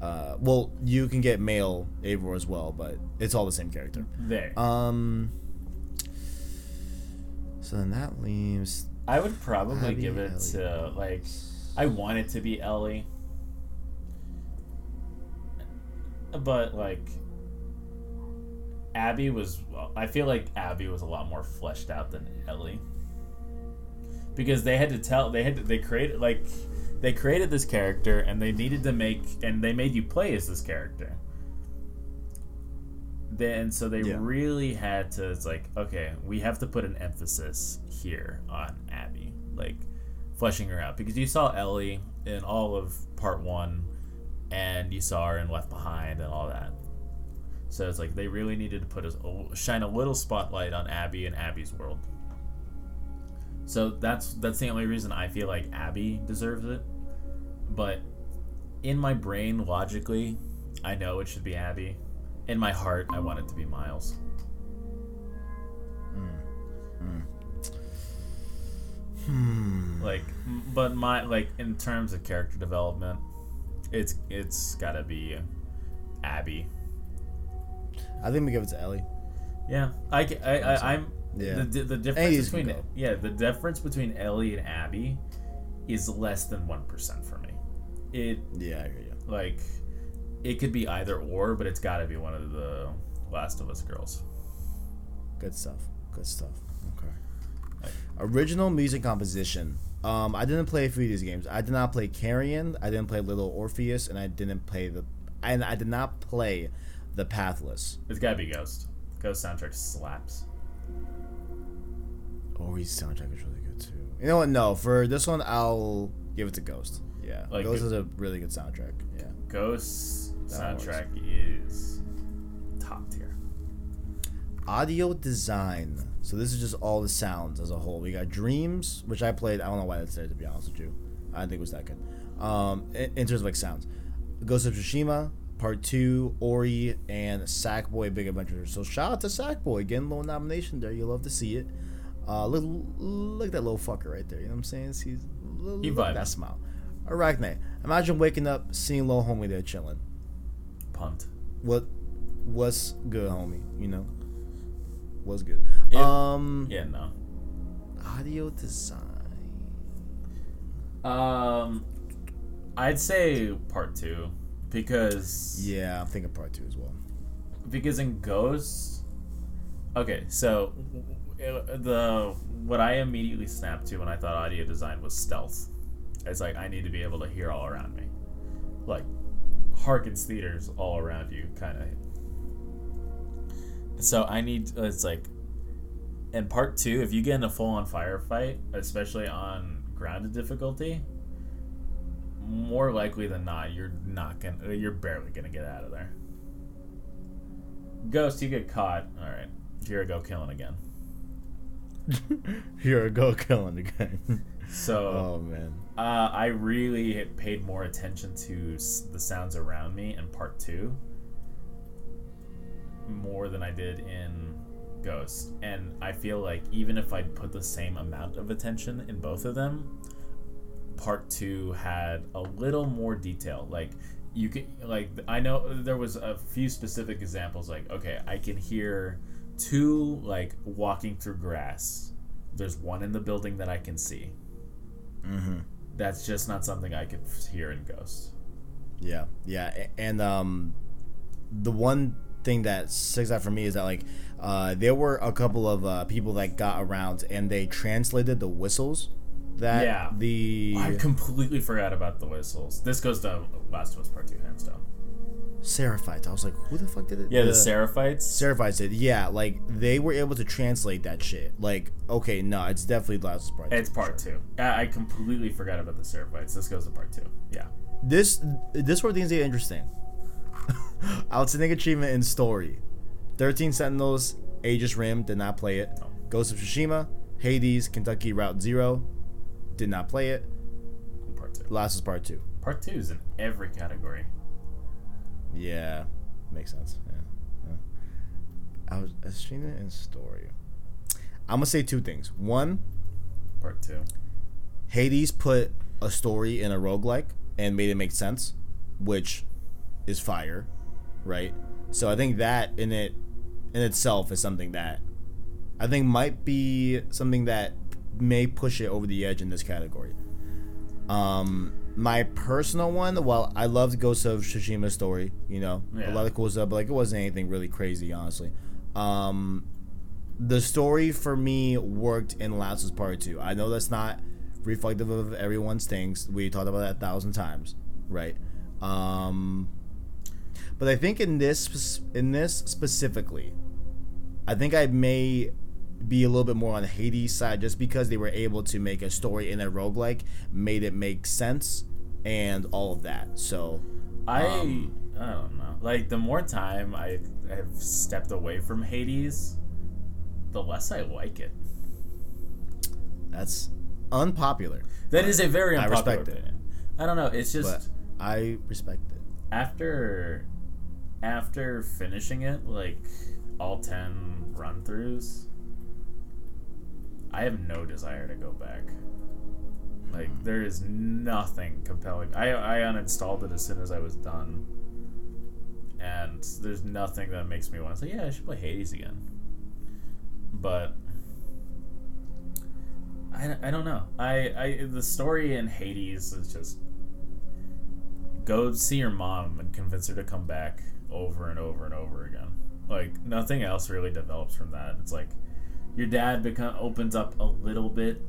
Uh, well, you can get male Eivor as well, but it's all the same character. there. Um. So then that leaves I would probably Abby, give it Ellie. to like I want it to be Ellie. But like Abby was I feel like Abby was a lot more fleshed out than Ellie. Because they had to tell they had to, they created like they created this character and they needed to make and they made you play as this character. Then so they Yeah. really had to it's like okay, we have to put an emphasis here on Abby. Like fleshing her out because you saw Ellie in all of part 1 and you saw her in Left Behind and all that. So it's like they really needed to put a shine a little spotlight on Abby and Abby's world. So that's that's the only reason I feel like Abby deserves it. But in my brain, logically, I know it should be Abby. In my heart, I want it to be Miles. Hmm. Like, but my like in terms of character development, it's it's gotta be Abby. I think we give it to Ellie. Yeah, I, I, I I'm Yeah. the, the, difference between yeah the difference between Ellie and Abby is less than one percent for me. It Yeah, I hear you. like it could be either or, but it's got to be one of the Last of Us girls. Good stuff. Good stuff. Okay. Right. Original music composition. Um, I didn't play a few of these games. I did not play Carrion. I didn't play Little Orpheus, and I didn't play the, and I did not play the Pathless. It's got to be Ghost. Ghost soundtrack slaps. Ori's soundtrack is really good too. You know what? No, for this one, I'll give it to Ghost. Yeah, Like Ghost is a really good soundtrack. Yeah. Ghost's soundtrack is top tier. Audio design. So this is just all the sounds as a whole. We got Dreams, which I played. I don't know why that's there to be honest with you. I think it was that good. Um, in, in terms of like sounds, Ghost of Tsushima Part Two, Ori, and Sackboy Big Adventure. So shout out to Sackboy getting a little nomination there. You love to see it. Uh, look, look at that little fucker right there. You know what I'm saying? He's look, He look at that smile. Arachne. Imagine waking up seeing little homie there chilling. Pumped. What? What's good, homie? You know. What's good? Yeah. Um. Yeah, no. Audio design. Um, I'd say part two because Yeah, I'm thinking part two as well. because in Ghost, okay, so the what I immediately snapped to when I thought audio design was stealth. It's like I need to be able to hear all around me, like Harkins theaters all around you, kind of. So I need it's like in part two, if you get in a full on firefight, especially on grounded difficulty, more likely than not, you're not gonna, you're barely gonna get out of there. Ghost, you get caught. All right, here I go killing again. Here I go killing again. So oh man. uh, I really paid more attention to s- the sounds around me in part two, more than I did in Ghost. And I feel like even if I'd put the same amount of attention in both of them, part two had a little more detail. Like you can like I know there was a few specific examples. Like okay, I can hear two like walking through grass. There's one in the building that I can see. Mm-hmm. That's just not something I could hear in Ghost. Yeah, yeah, and um, the one thing that sticks out for me is that like, uh, there were a couple of uh, people that got around and they translated the whistles. That Yeah. the I completely forgot about the whistles. This goes to Last of Us Part Two, hands down. Seraphites. I was like, who the fuck did it? Yeah, the Seraphites. Seraphites did. Yeah, like they were able to translate that shit. Like, okay, no, it's definitely the last part. it's Part Two. I I completely forgot about the Seraphites. This goes to Part Two. Yeah. This this were things are interesting. Outstanding achievement in story. Thirteen Sentinels, Aegis Rim did not play it. No. Ghost of Tsushima, Hades, Kentucky Route Zero, did not play it. Part Two. Last is part two. Part Two is in every category. Yeah, makes sense. Yeah, yeah. I was achievement in story. I'm gonna say two things. One, Part Two. Hades put a story in a roguelike and made it make sense, which is fire, right? So I think that in it in itself is something that I think might be something that may push it over the edge in this category. Um, my personal one, well, I loved Ghost of Tsushima story. You know, Yeah. a lot of cool stuff, but like it wasn't anything really crazy, honestly. Um, the story for me worked in Last of Part Two. I know that's not reflective of everyone's things. We talked about that a thousand times, right? Um, but I think in this in this specifically, I think I may be a little bit more on Hades' side just because they were able to make a story in a roguelike, made it make sense, and all of that. So, I Um, I don't know. Like the more time I have stepped away from Hades, the less I like it. that's unpopular. That is a very I unpopular respect it. opinion. I don't know. It's just But I respect it. after after finishing it, like all ten run throughs, I have no desire to go back. Like hmm. there is nothing compelling. I I uninstalled it as soon as I was done, and there's nothing that makes me want to say, yeah, I should play Hades again. But I, I don't know. I, I the story in Hades is just go see your mom and convince her to come back over and over and over again. Like nothing else really develops from that. It's like your dad become opens up a little bit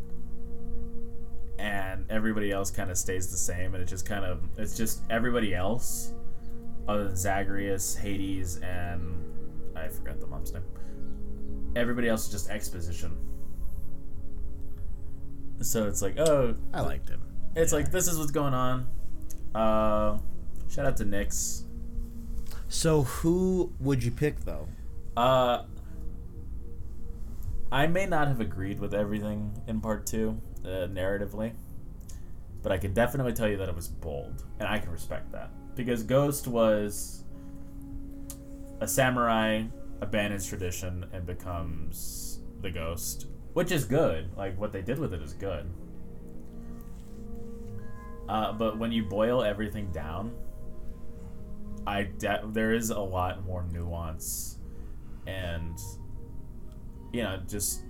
and everybody else kind of stays the same and it just kind of it's just everybody else other than Zagreus, Hades and I forgot the mom's name. Everybody else is just exposition. So it's like, oh, I liked it. it's like this is what's going on. Uh, shout out to Nyx. So, who would you pick though? Uh, I may not have agreed with everything in part two, uh, narratively, but I can definitely tell you that it was bold, and I can respect that because Ghost was a samurai abandons tradition and becomes the ghost, which is good. Like what they did with it is good. Uh, but when you boil everything down, I de- there is a lot more nuance and you know just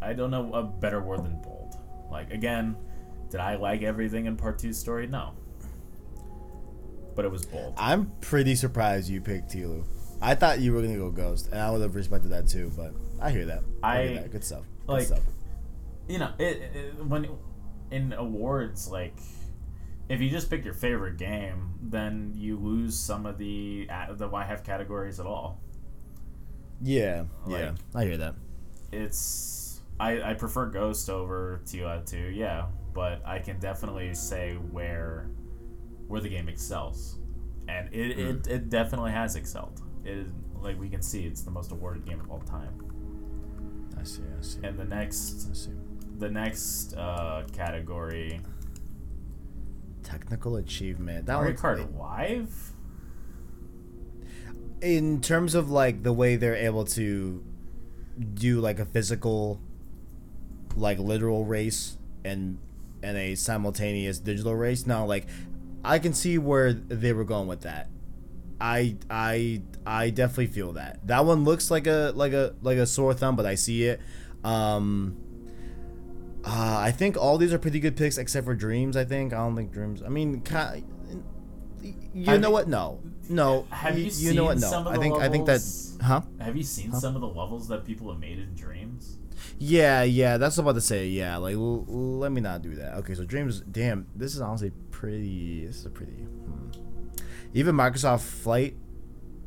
I don't know a better word than bold. Like again, did I like everything in part two's story? No. But it was bold. I'm pretty surprised you picked Tilu. I thought you were gonna go Ghost, and I would have respected that too. But I hear that. I, hear that. good stuff. Good like, stuff. You know, it, it when in awards like if you just pick your favorite game, then you lose some of the the why have categories at all. Yeah, like- yeah, I hear that. it's I, I prefer Ghost over TUA 2, yeah, but I can definitely say where where the game excels, and it, it, it definitely has excelled. It like we can see it's the most awarded game of all time. I see. I see. And the next I see. the next uh, category Technical achievement. That Mario Kart Live. In terms of like the way they're able to do like a physical, like literal race and and a simultaneous digital race. now like I can see where they were going with that. I I I definitely feel that. That one looks like a like a like a sore thumb, but I see it. Um uh, I think all these are pretty good picks except for Dreams, I think. I don't think Dreams. I mean, you Have know what? No. No. Have you, you seen know what? No. some of I the think I think that huh? Have you seen some of the levels that people have made in Dreams? Yeah, yeah, that's what I was about to say. Yeah, like l- let me not do that. Okay, so Dreams, damn, this is honestly pretty. This is a pretty. Hmm. Even Microsoft Flight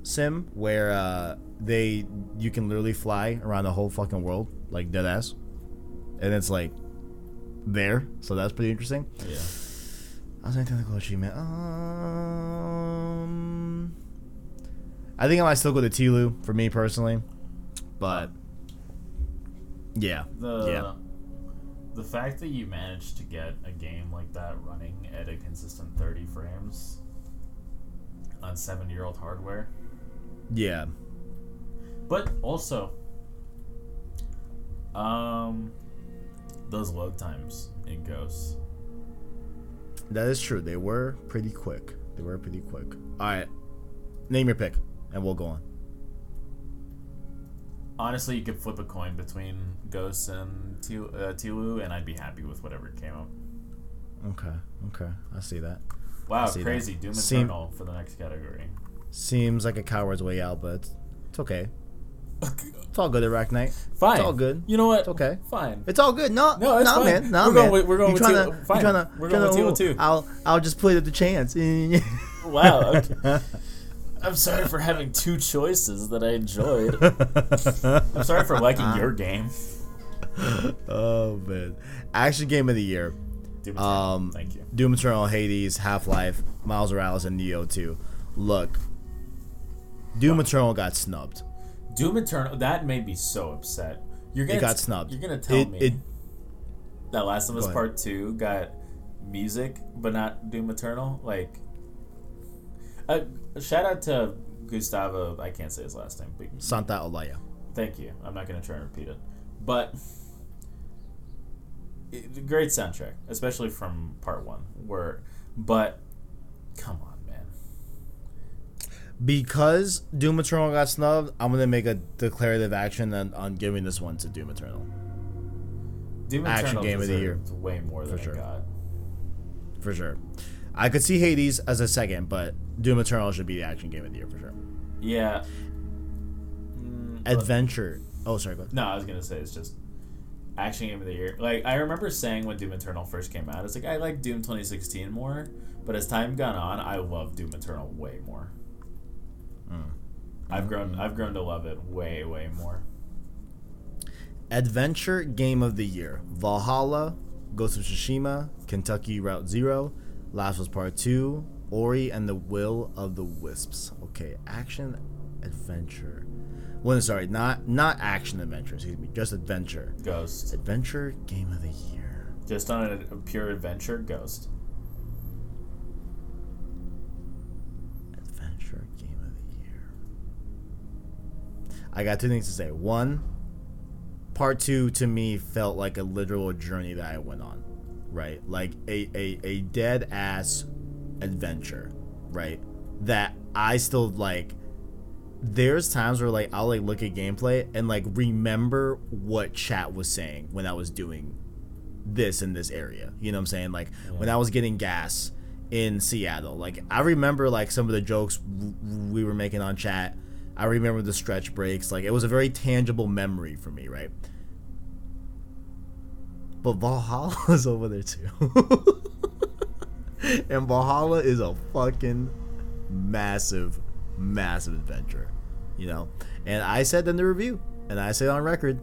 Sim, where uh, they you can literally fly around the whole fucking world like dead ass, and it's like there. So that's pretty interesting. Yeah. I was saying technical achievement. Um, I think I might still go to Tilu for me personally, but yeah, the yeah. the fact that you managed to get a game like that running at a consistent 30 frames on 7 year old hardware Yeah. but also um those load times in ghosts That is true. They were pretty quick. They were pretty quick. All right. Name your pick, and we'll go on. honestly you could flip a coin between ghosts and uh, Tilu and I'd be happy with whatever came up Okay. Okay. I see that. Wow, see that. crazy. Doom Seem- Eternal for the next category. Seems like a coward's way out, but it's okay. It's all good Arachnite. Fine. It's all good. You know what? It's okay. Fine. It's all good. No, No, it's nah, fine. man. Nah, We're man. going with- we're going You with tryna- Teal- you fine. tryna- We're going with Teal oh, too. I'll I'll just play it at the chance. Wow. Okay. I'm sorry for having two choices that I enjoyed. I'm sorry for liking your game. oh man, action game of the year. Doom Eternal. Um, Thank you. Doom Eternal, Hades, Half Life, Miles Morales, and Nioh 2. Look, Doom Eternal got snubbed. Doom Eternal. That made me so upset. You're gonna It got t- snubbed. You're gonna tell It- me it- that Last of Us Part Two got music, but not Doom Eternal. Like, uh, shout out to Gustavo. I can't say his last name, but Santaolalla. Thank you. I'm not going to try and repeat it. But it, great soundtrack, especially from part one. Where, but come on. Because Doom Eternal got snubbed, I'm gonna make a declarative action on, on giving this one to Doom Eternal Doom Action Eternal game of the year. way more than sure. got. for sure. I could see Hades as a second, but Doom Eternal should be the action game of the year for sure. Yeah. Mm, Adventure. Oh, sorry. Go ahead. no, I was gonna say it's just action game of the year. Like I remember saying when Doom Eternal first came out, it's like I like Doom 2016 more, but as time gone on, I love Doom Eternal way more. Mm. I've grown. I've grown to love it way, way more. Adventure Game of the Year: Valhalla, Ghost of Tsushima, Kentucky Route Zero, Last of Us Part Two, Ori and the Will of the Wisps. Okay, action adventure. Well, sorry, not not action adventure. Excuse me, just adventure. Ghost. Adventure Game of the Year. Just on a, a pure adventure, Ghost. I got two things to say. One, part two to me felt like a literal journey that I went on, right? Like a, a, a dead ass adventure, right? That I still like. There's times where like I'll like look at gameplay and like remember what chat was saying when I was doing this in this area. You know what I'm saying? Like when I was getting gas in Seattle. Like I remember like some of the jokes we were making on chat. I remember the stretch breaks. Like it was a very tangible memory for me, right? But Valhalla is over there too. and Valhalla is a fucking massive, massive adventure. You know? And I said in the review, and I said on record,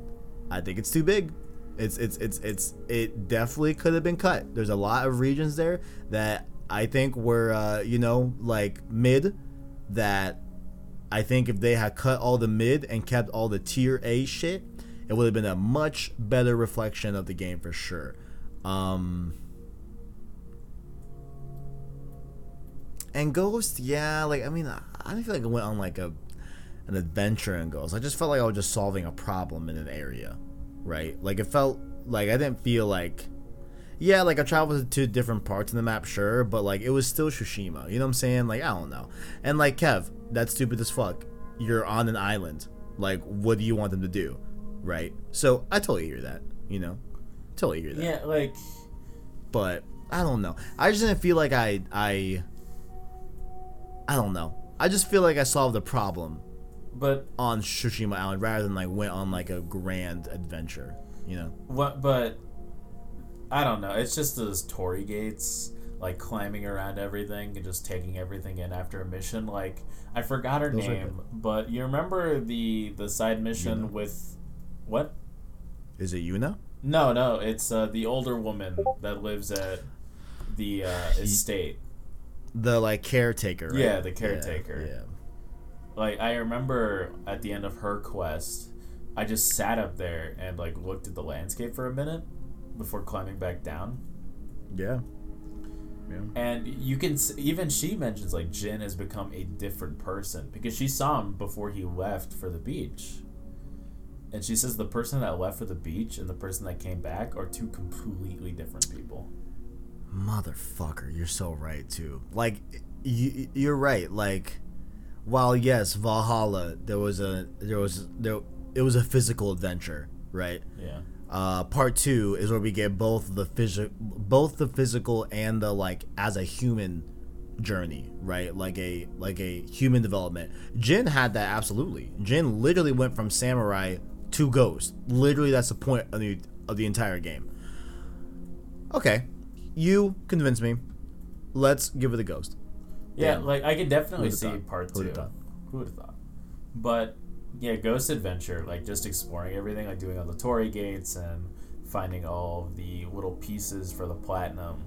I think it's too big. It's it's it's it's it definitely could have been cut. There's a lot of regions there that I think were uh, you know like mid that I think if they had cut all the mid and kept all the tier A shit, it would have been a much better reflection of the game for sure. Um and Ghost, yeah, like I mean, I didn't feel like I went on like a an adventure in Ghost. I just felt like I was just solving a problem in an area, right? Like it felt like I didn't feel like, yeah, like I traveled to different parts of the map, sure, but like it was still Tsushima. You know what I'm saying? Like I don't know. And like Kev, that's stupid as fuck. You're on an island. Like, what do you want them to do, right? So I totally hear that. You know, totally hear that Yeah, like but I don't know. I just didn't feel like I I I don't know. I just feel like I solved the problem but on Tsushima Island rather than like went on like a grand adventure. You know? what? But I don't know. It's just those Torii gates, like climbing around everything and just taking everything in after a mission. Like I forgot her Those name, but you remember the the side mission Yuna. with what? Is it Yuna? No, no, it's uh, the older woman that lives at the uh, estate. The like caretaker. Right? Yeah, the caretaker. Yeah. Like I remember at the end of her quest, I just sat up there and like looked at the landscape for a minute before climbing back down. Yeah. Yeah. And you can even she mentions like Jin has become a different person because she saw him before he left for the beach. And she says the person that left for the beach and the person that came back are two completely different people. Motherfucker, you're so right too. Like, you, you're right. Like, while yes, Valhalla, there was a there was there it was a physical adventure, right? Yeah. Uh, part two is where we get both the physical, both the physical and the like as a human journey, right? Like a like a human development. Jin had that absolutely. Jin literally went from samurai to ghost. Literally, that's the point of the of the entire game. Okay, you convince me. Let's give it a ghost. Yeah, Damn. like I could definitely see thought? part Who'da two. Who would have thought? But yeah, Ghost Adventure, like just exploring everything, like doing all the Torii gates and finding all the little pieces for the platinum.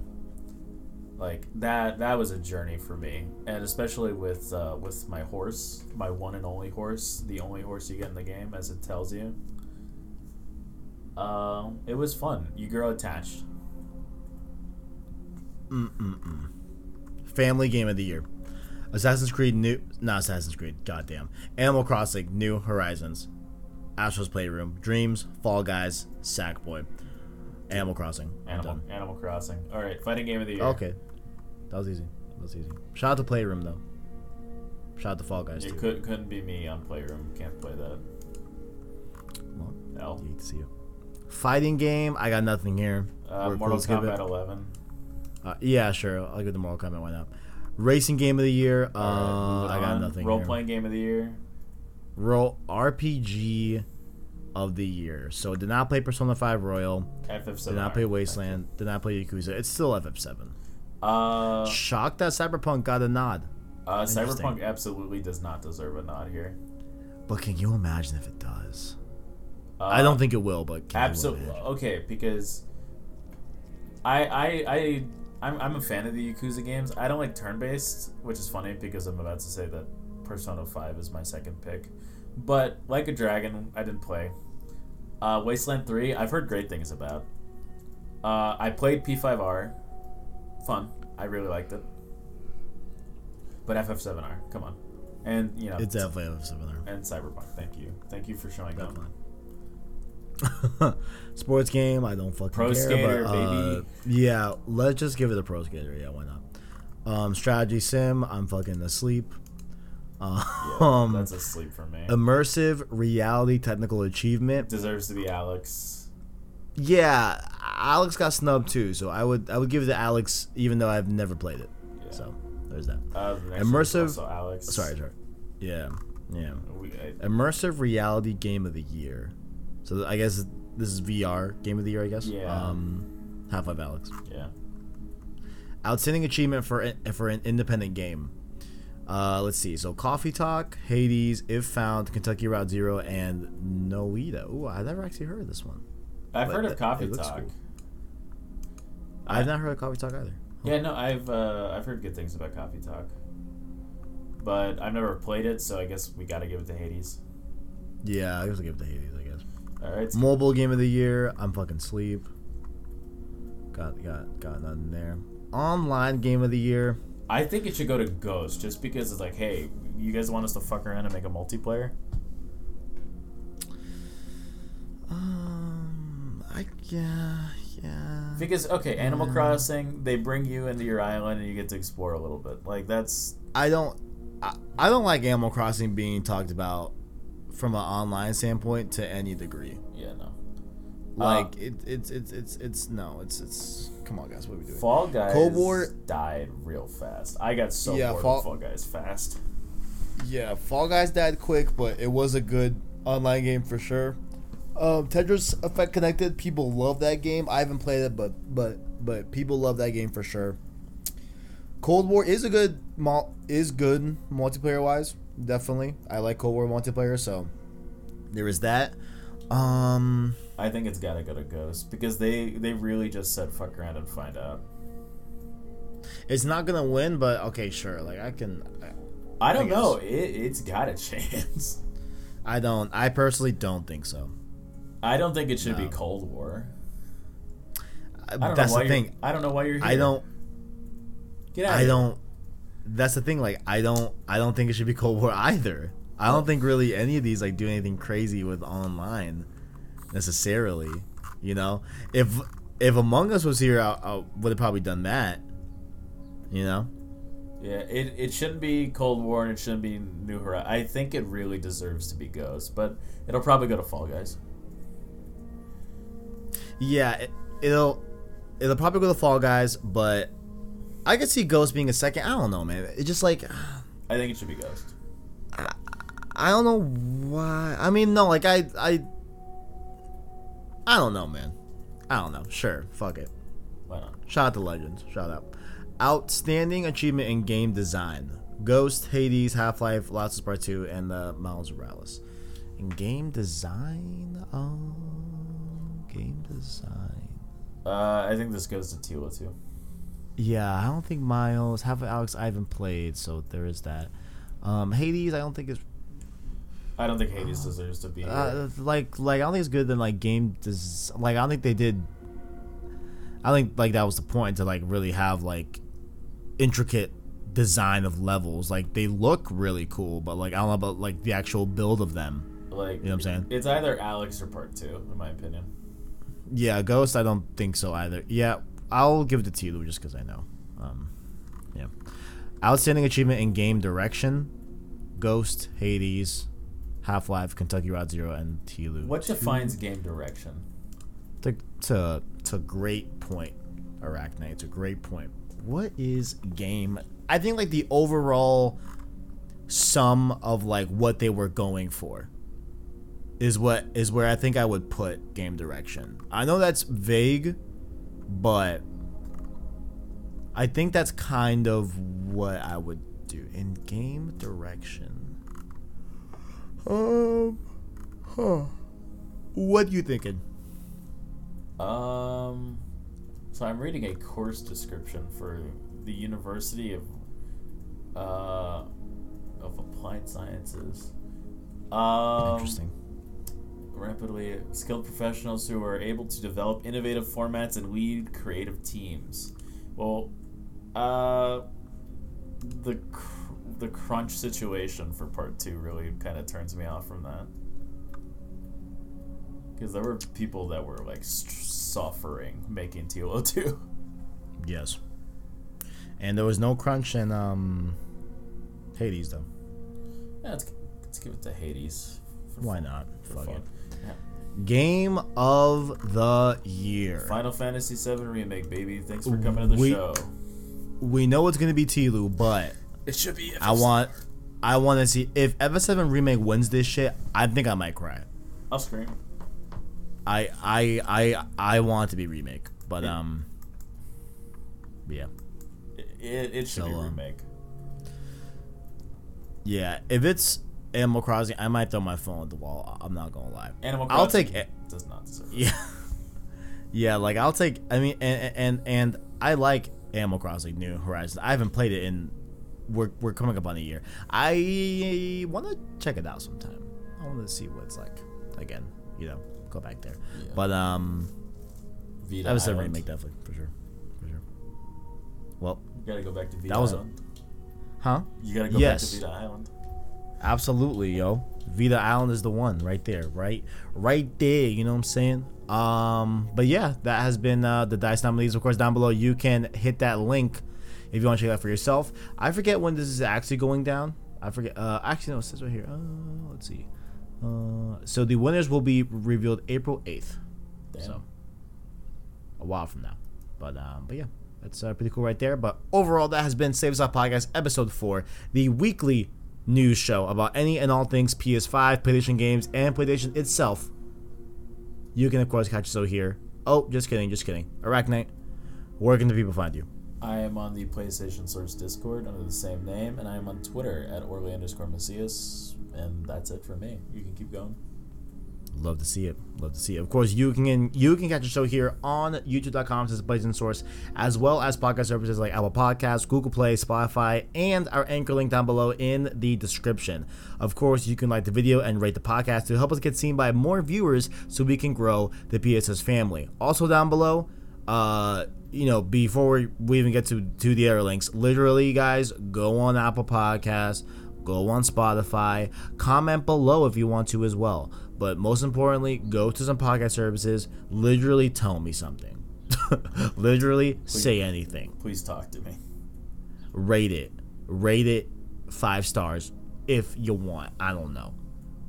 Like that, that was a journey for me, and especially with uh, with my horse, my one and only horse, the only horse you get in the game, as it tells you. Um, it was fun. You grow attached. Mm-mm-mm. Family game of the year. Assassin's Creed New, not Assassin's Creed. Goddamn. Animal Crossing New Horizons. Astro's Playroom. Dreams. Fall Guys. Sackboy. Animal Crossing. Animal. Animal Crossing. All right, fighting game of the year. Okay, that was easy. That was easy. Shout out to Playroom though. Shout out to Fall Guys It too. could couldn't be me on Playroom. Can't play that. Well, L. you hate to see you. Fighting game. I got nothing here. Uh, Mortal. Kombat 11. Uh, yeah, sure. I'll give the Mortal Kombat one up. Racing game of the year. Uh, moving I got nothing. Role here. playing game of the year. Role RPG of the year. So did not play Persona 5 Royal. FF7. Did not play Wasteland. Did not play Yakuza. It's still FF7. Uh, Shocked that Cyberpunk got a nod. uh, Cyberpunk absolutely does not deserve a nod here. But can you imagine if it does? Uh, I don't think it will, but can absolutely okay because I I I I'm, I'm a fan of the Yakuza games. I don't like turn based, which is funny because I'm about to say that Persona Five is my second pick. But like a Dragon, I didn't play. Uh, Wasteland Three, I've heard great things about. Uh, I played P5R, fun. I really liked it. But FF7R, come on, and you know It's definitely FF7R. and Cyberpunk. Thank you, thank you for showing up. Sports game, I don't fucking Pro care. Skater, but, uh, baby. Yeah, let's just give it a pro skater. Yeah, why not? Um, strategy sim, I'm fucking asleep. Yeah, um, that's a sleep for me. immersive reality technical achievement. Deserves to be Alyx. Yeah, Alyx got snubbed too, so I would I would give it to Alyx, even though I've never played it. Yeah. So there's that. Uh, the next one is Immersive-. Sorry, sorry. Yeah, yeah. We, I, Immersive reality game of the year. So I guess this is VR game of the year. I guess. Yeah. Um, Half Life Alyx. yeah. Outstanding achievement for for an independent game. Uh, let's see. So Coffee Talk, Hades, If Found, Kentucky Route Zero, and Noita. Ooh, I've never actually heard of this one. I've But heard of Coffee Talk. cool. I've not heard of Coffee Talk either. Yeah, no, I've uh, I've heard good things about Coffee Talk. But I've never played it, so I guess we got to give it to Hades. Yeah, I guess I'll give it to Hades. I guess. All right. Mobile game of the year. I'm fucking sleep. Got got got nothing there. Online game of the year. I think it should go to Ghost, just because it's like, hey, you guys want us to fuck around and make a multiplayer? Um, I yeah yeah. Because okay, Animal Crossing, they bring you into your island and you get to explore a little bit. Like that's I don't I, I don't like Animal Crossing being talked about from an online standpoint to any degree. yeah, no. Like it, it's it's it's it's no, it's it's come on guys, what are we doing? Fall Guys Cold War- died real fast. I got so Yeah, bored Fall- Fall Guys fast. Yeah, Fall Guys died quick, but it was a good online game for sure. Um, Tetris Effect Connected, people love that game. I haven't played it, but but but people love that game for sure. Cold War is a good is good multiplayer wise, definitely. I like Cold War multiplayer, so there is that. Um, I think it's gotta go to Ghost because they they really just said fuck around and find out. it's not gonna win, but okay, sure. Like I can, I don't guess. know. It, it's got a chance. I don't. I personally don't think so. I don't think it should be Cold War. I- I don't That's know why the thing. I don't know why you're here. I don't. Get out. I don't. That's the thing. Like, I don't. I don't think it should be Cold War either. I don't think really any of these like do anything crazy with online necessarily. You know, if if Among Us was here, I, I would have probably done that. You know. Yeah, it, it shouldn't be Cold War and it shouldn't be New Horizons. I think it really deserves to be Ghost, but it'll probably go to Fall Guys. Yeah, it, it'll it'll probably go to Fall Guys, but I could see Ghost being a second. I don't know, man. It's just like I think it should be Ghost. I don't know why. I mean, no, like I I I don't know, man. I don't know. Sure, fuck it. Why not? Shout out to Legends. Shout out. Outstanding achievement in game design. Ghost, Hades, Half Life, Last of Us Part 2, and uh, Miles Morales. In game design? Oh, game design. Uh, I think this goes to Tila too. Yeah, I don't think Miles. Half of Alyx I haven't played, so there is that. Um, Hades, I don't think is I don't think Hades deserves to be uh, like like I don't think it's good than like game des- like I don't think they did. I think like that was the point to like really have like intricate design of levels. Like they look really cool, but like I don't know about like the actual build of them. like, You know what I'm saying? It's either Alyx or Part Two, in my opinion. Yeah, Ghost, I don't think so either. Yeah, I'll give it to Tilu just because I know. Um, yeah, outstanding achievement in game direction: Ghost, Hades, Half Life, Kentucky Route Zero, and Tilu. What defines game direction? To, to, to a great point, Arachnite. It's a great point. What is game? I think like the overall sum of like what they were going for is what is where I think I would put game direction. I know that's vague, but I think that's kind of what I would do in game direction. Um, huh. What you thinking? Um, so I'm reading a course description for the University of uh of Applied Sciences. Um, Interesting. Rapidly skilled professionals who are able to develop innovative formats and lead creative teams. Well, uh, the cr- the crunch situation for part two really kind of turns me off from that. Because there were people that were like st- suffering making TLO2. Yes. And there was no crunch in um Hades though. Yeah, let's, let's give it to Hades. for Why not? Fuck fun. it. Yeah. Game of the year. Final Fantasy VII Remake, baby. Thanks for coming to the We- show. We know it's gonna be Tilu, but It should be. I want I want to see if FF7 remake wins this shit. I think I might cry. I'll scream. I I I I want it to be remake, but um, yeah, It, it, it should So, be um, remake. yeah. If it's Animal Crossing, I might throw my phone at the wall. I'm not gonna lie. Animal I'll Crossing take it. does not deserve it. Yeah. Yeah, like I'll take. I mean, and and and I like Animal Crossing New Horizons. I haven't played it in. We're we're coming up on a year. I want to check it out sometime. I want to see what it's like again. You know, go back there. Yeah. But um, Vita that was a remake, definitely for sure, for sure. Well, You gotta go back to Vita That was a- Island. huh? You gotta go Yes. back to Vita Island. Absolutely, yo. Vita Island is the one right there, right, right there. You know what I'm saying? Um, but yeah, that has been uh, the Dice nominees. Of course, down below you can hit that link if you want to check that for yourself. I forget when this is actually going down. I forget. Uh, actually, no, it says right here. Uh, let's see. Uh, so the winners will be revealed April 8th. Damn. So a while from now. But um, but yeah, that's uh, pretty cool right there. But overall, that has been Saves Up Podcast episode four, the weekly news show about any and all things PS5, PlayStation games, and PlayStation itself. You can of course catch us over here. Oh, just kidding, just kidding. Arachnite, where can the people find you? I am on the PlayStation Source Discord under the same name, and I am on Twitter at Orly underscore Macias, and that's it for me. You can keep going. Love to see it. Love to see it. Of course, you can you can catch the show here on YouTube.com as Blazing Source, as well as podcast services like Apple Podcasts, Google Play, Spotify, and our anchor link down below in the description. Of course, you can like the video and rate the podcast to help us get seen by more viewers so we can grow the PSS family. Also down below, uh, you know, before we, we even get to, to the other links, literally, guys, go on Apple Podcasts, go on Spotify, comment below if you want to as well. But most importantly, go to some podcast services, literally tell me something. literally say anything. Please talk to me. Rate it. Rate it five stars if you want. I don't know.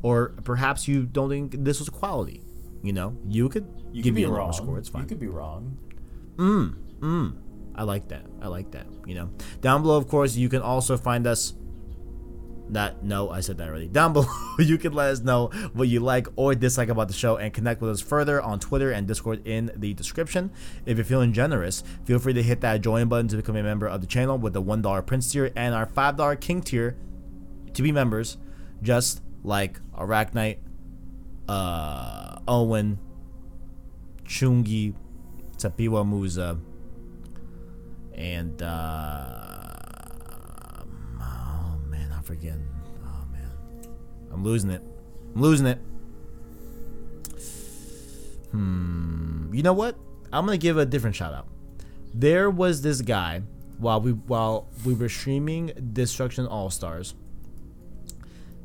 Or perhaps you don't think this was quality. You know, you could You give could be me a wrong. score. It's fine. You could be wrong. Mm, mm. I like that. I like that. You know, down below, of course, you can also find us. Not no, I said that already. Down below, you can let us know what you like or dislike about the show and connect with us further on Twitter and Discord in the description. If you're feeling generous, feel free to hit that join button to become a member of the channel with the one dollar Prince tier and our five dollar King tier to be members, just like Arachnite, uh, Owen, Chungi, Tapiwa and uh, I'm. Oh man, I'm losing it. I'm losing it. Hmm. You know what? I'm gonna give a different shout out. There was this guy while we while we were streaming Destruction All Stars.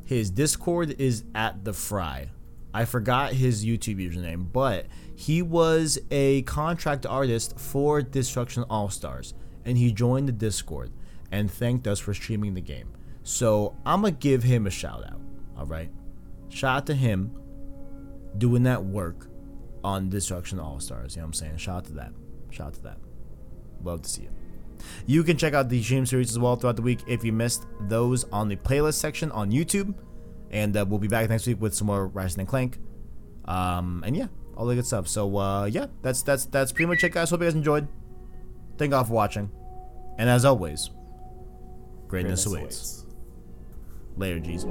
His Discord is at the Fry. I forgot his YouTube username, but he was a contract artist for Destruction All Stars, and he joined the Discord and thanked us for streaming the game. So I'm gonna give him a shout out. All right, shout out to him doing that work on Destruction All Stars. You know what I'm saying? Shout out to that. Shout out to that. Love to see it. You can check out the stream series as well throughout the week if you missed those on the playlist section on YouTube. And uh, we'll be back next week with some more Ratchet and Clank. Um, and yeah, all the good stuff. So uh, yeah, that's that's that's pretty much it, guys. Hope you guys enjoyed. Thank you all for watching. And as always, greatness, Greatness awaits. awaits. Later, Jesus.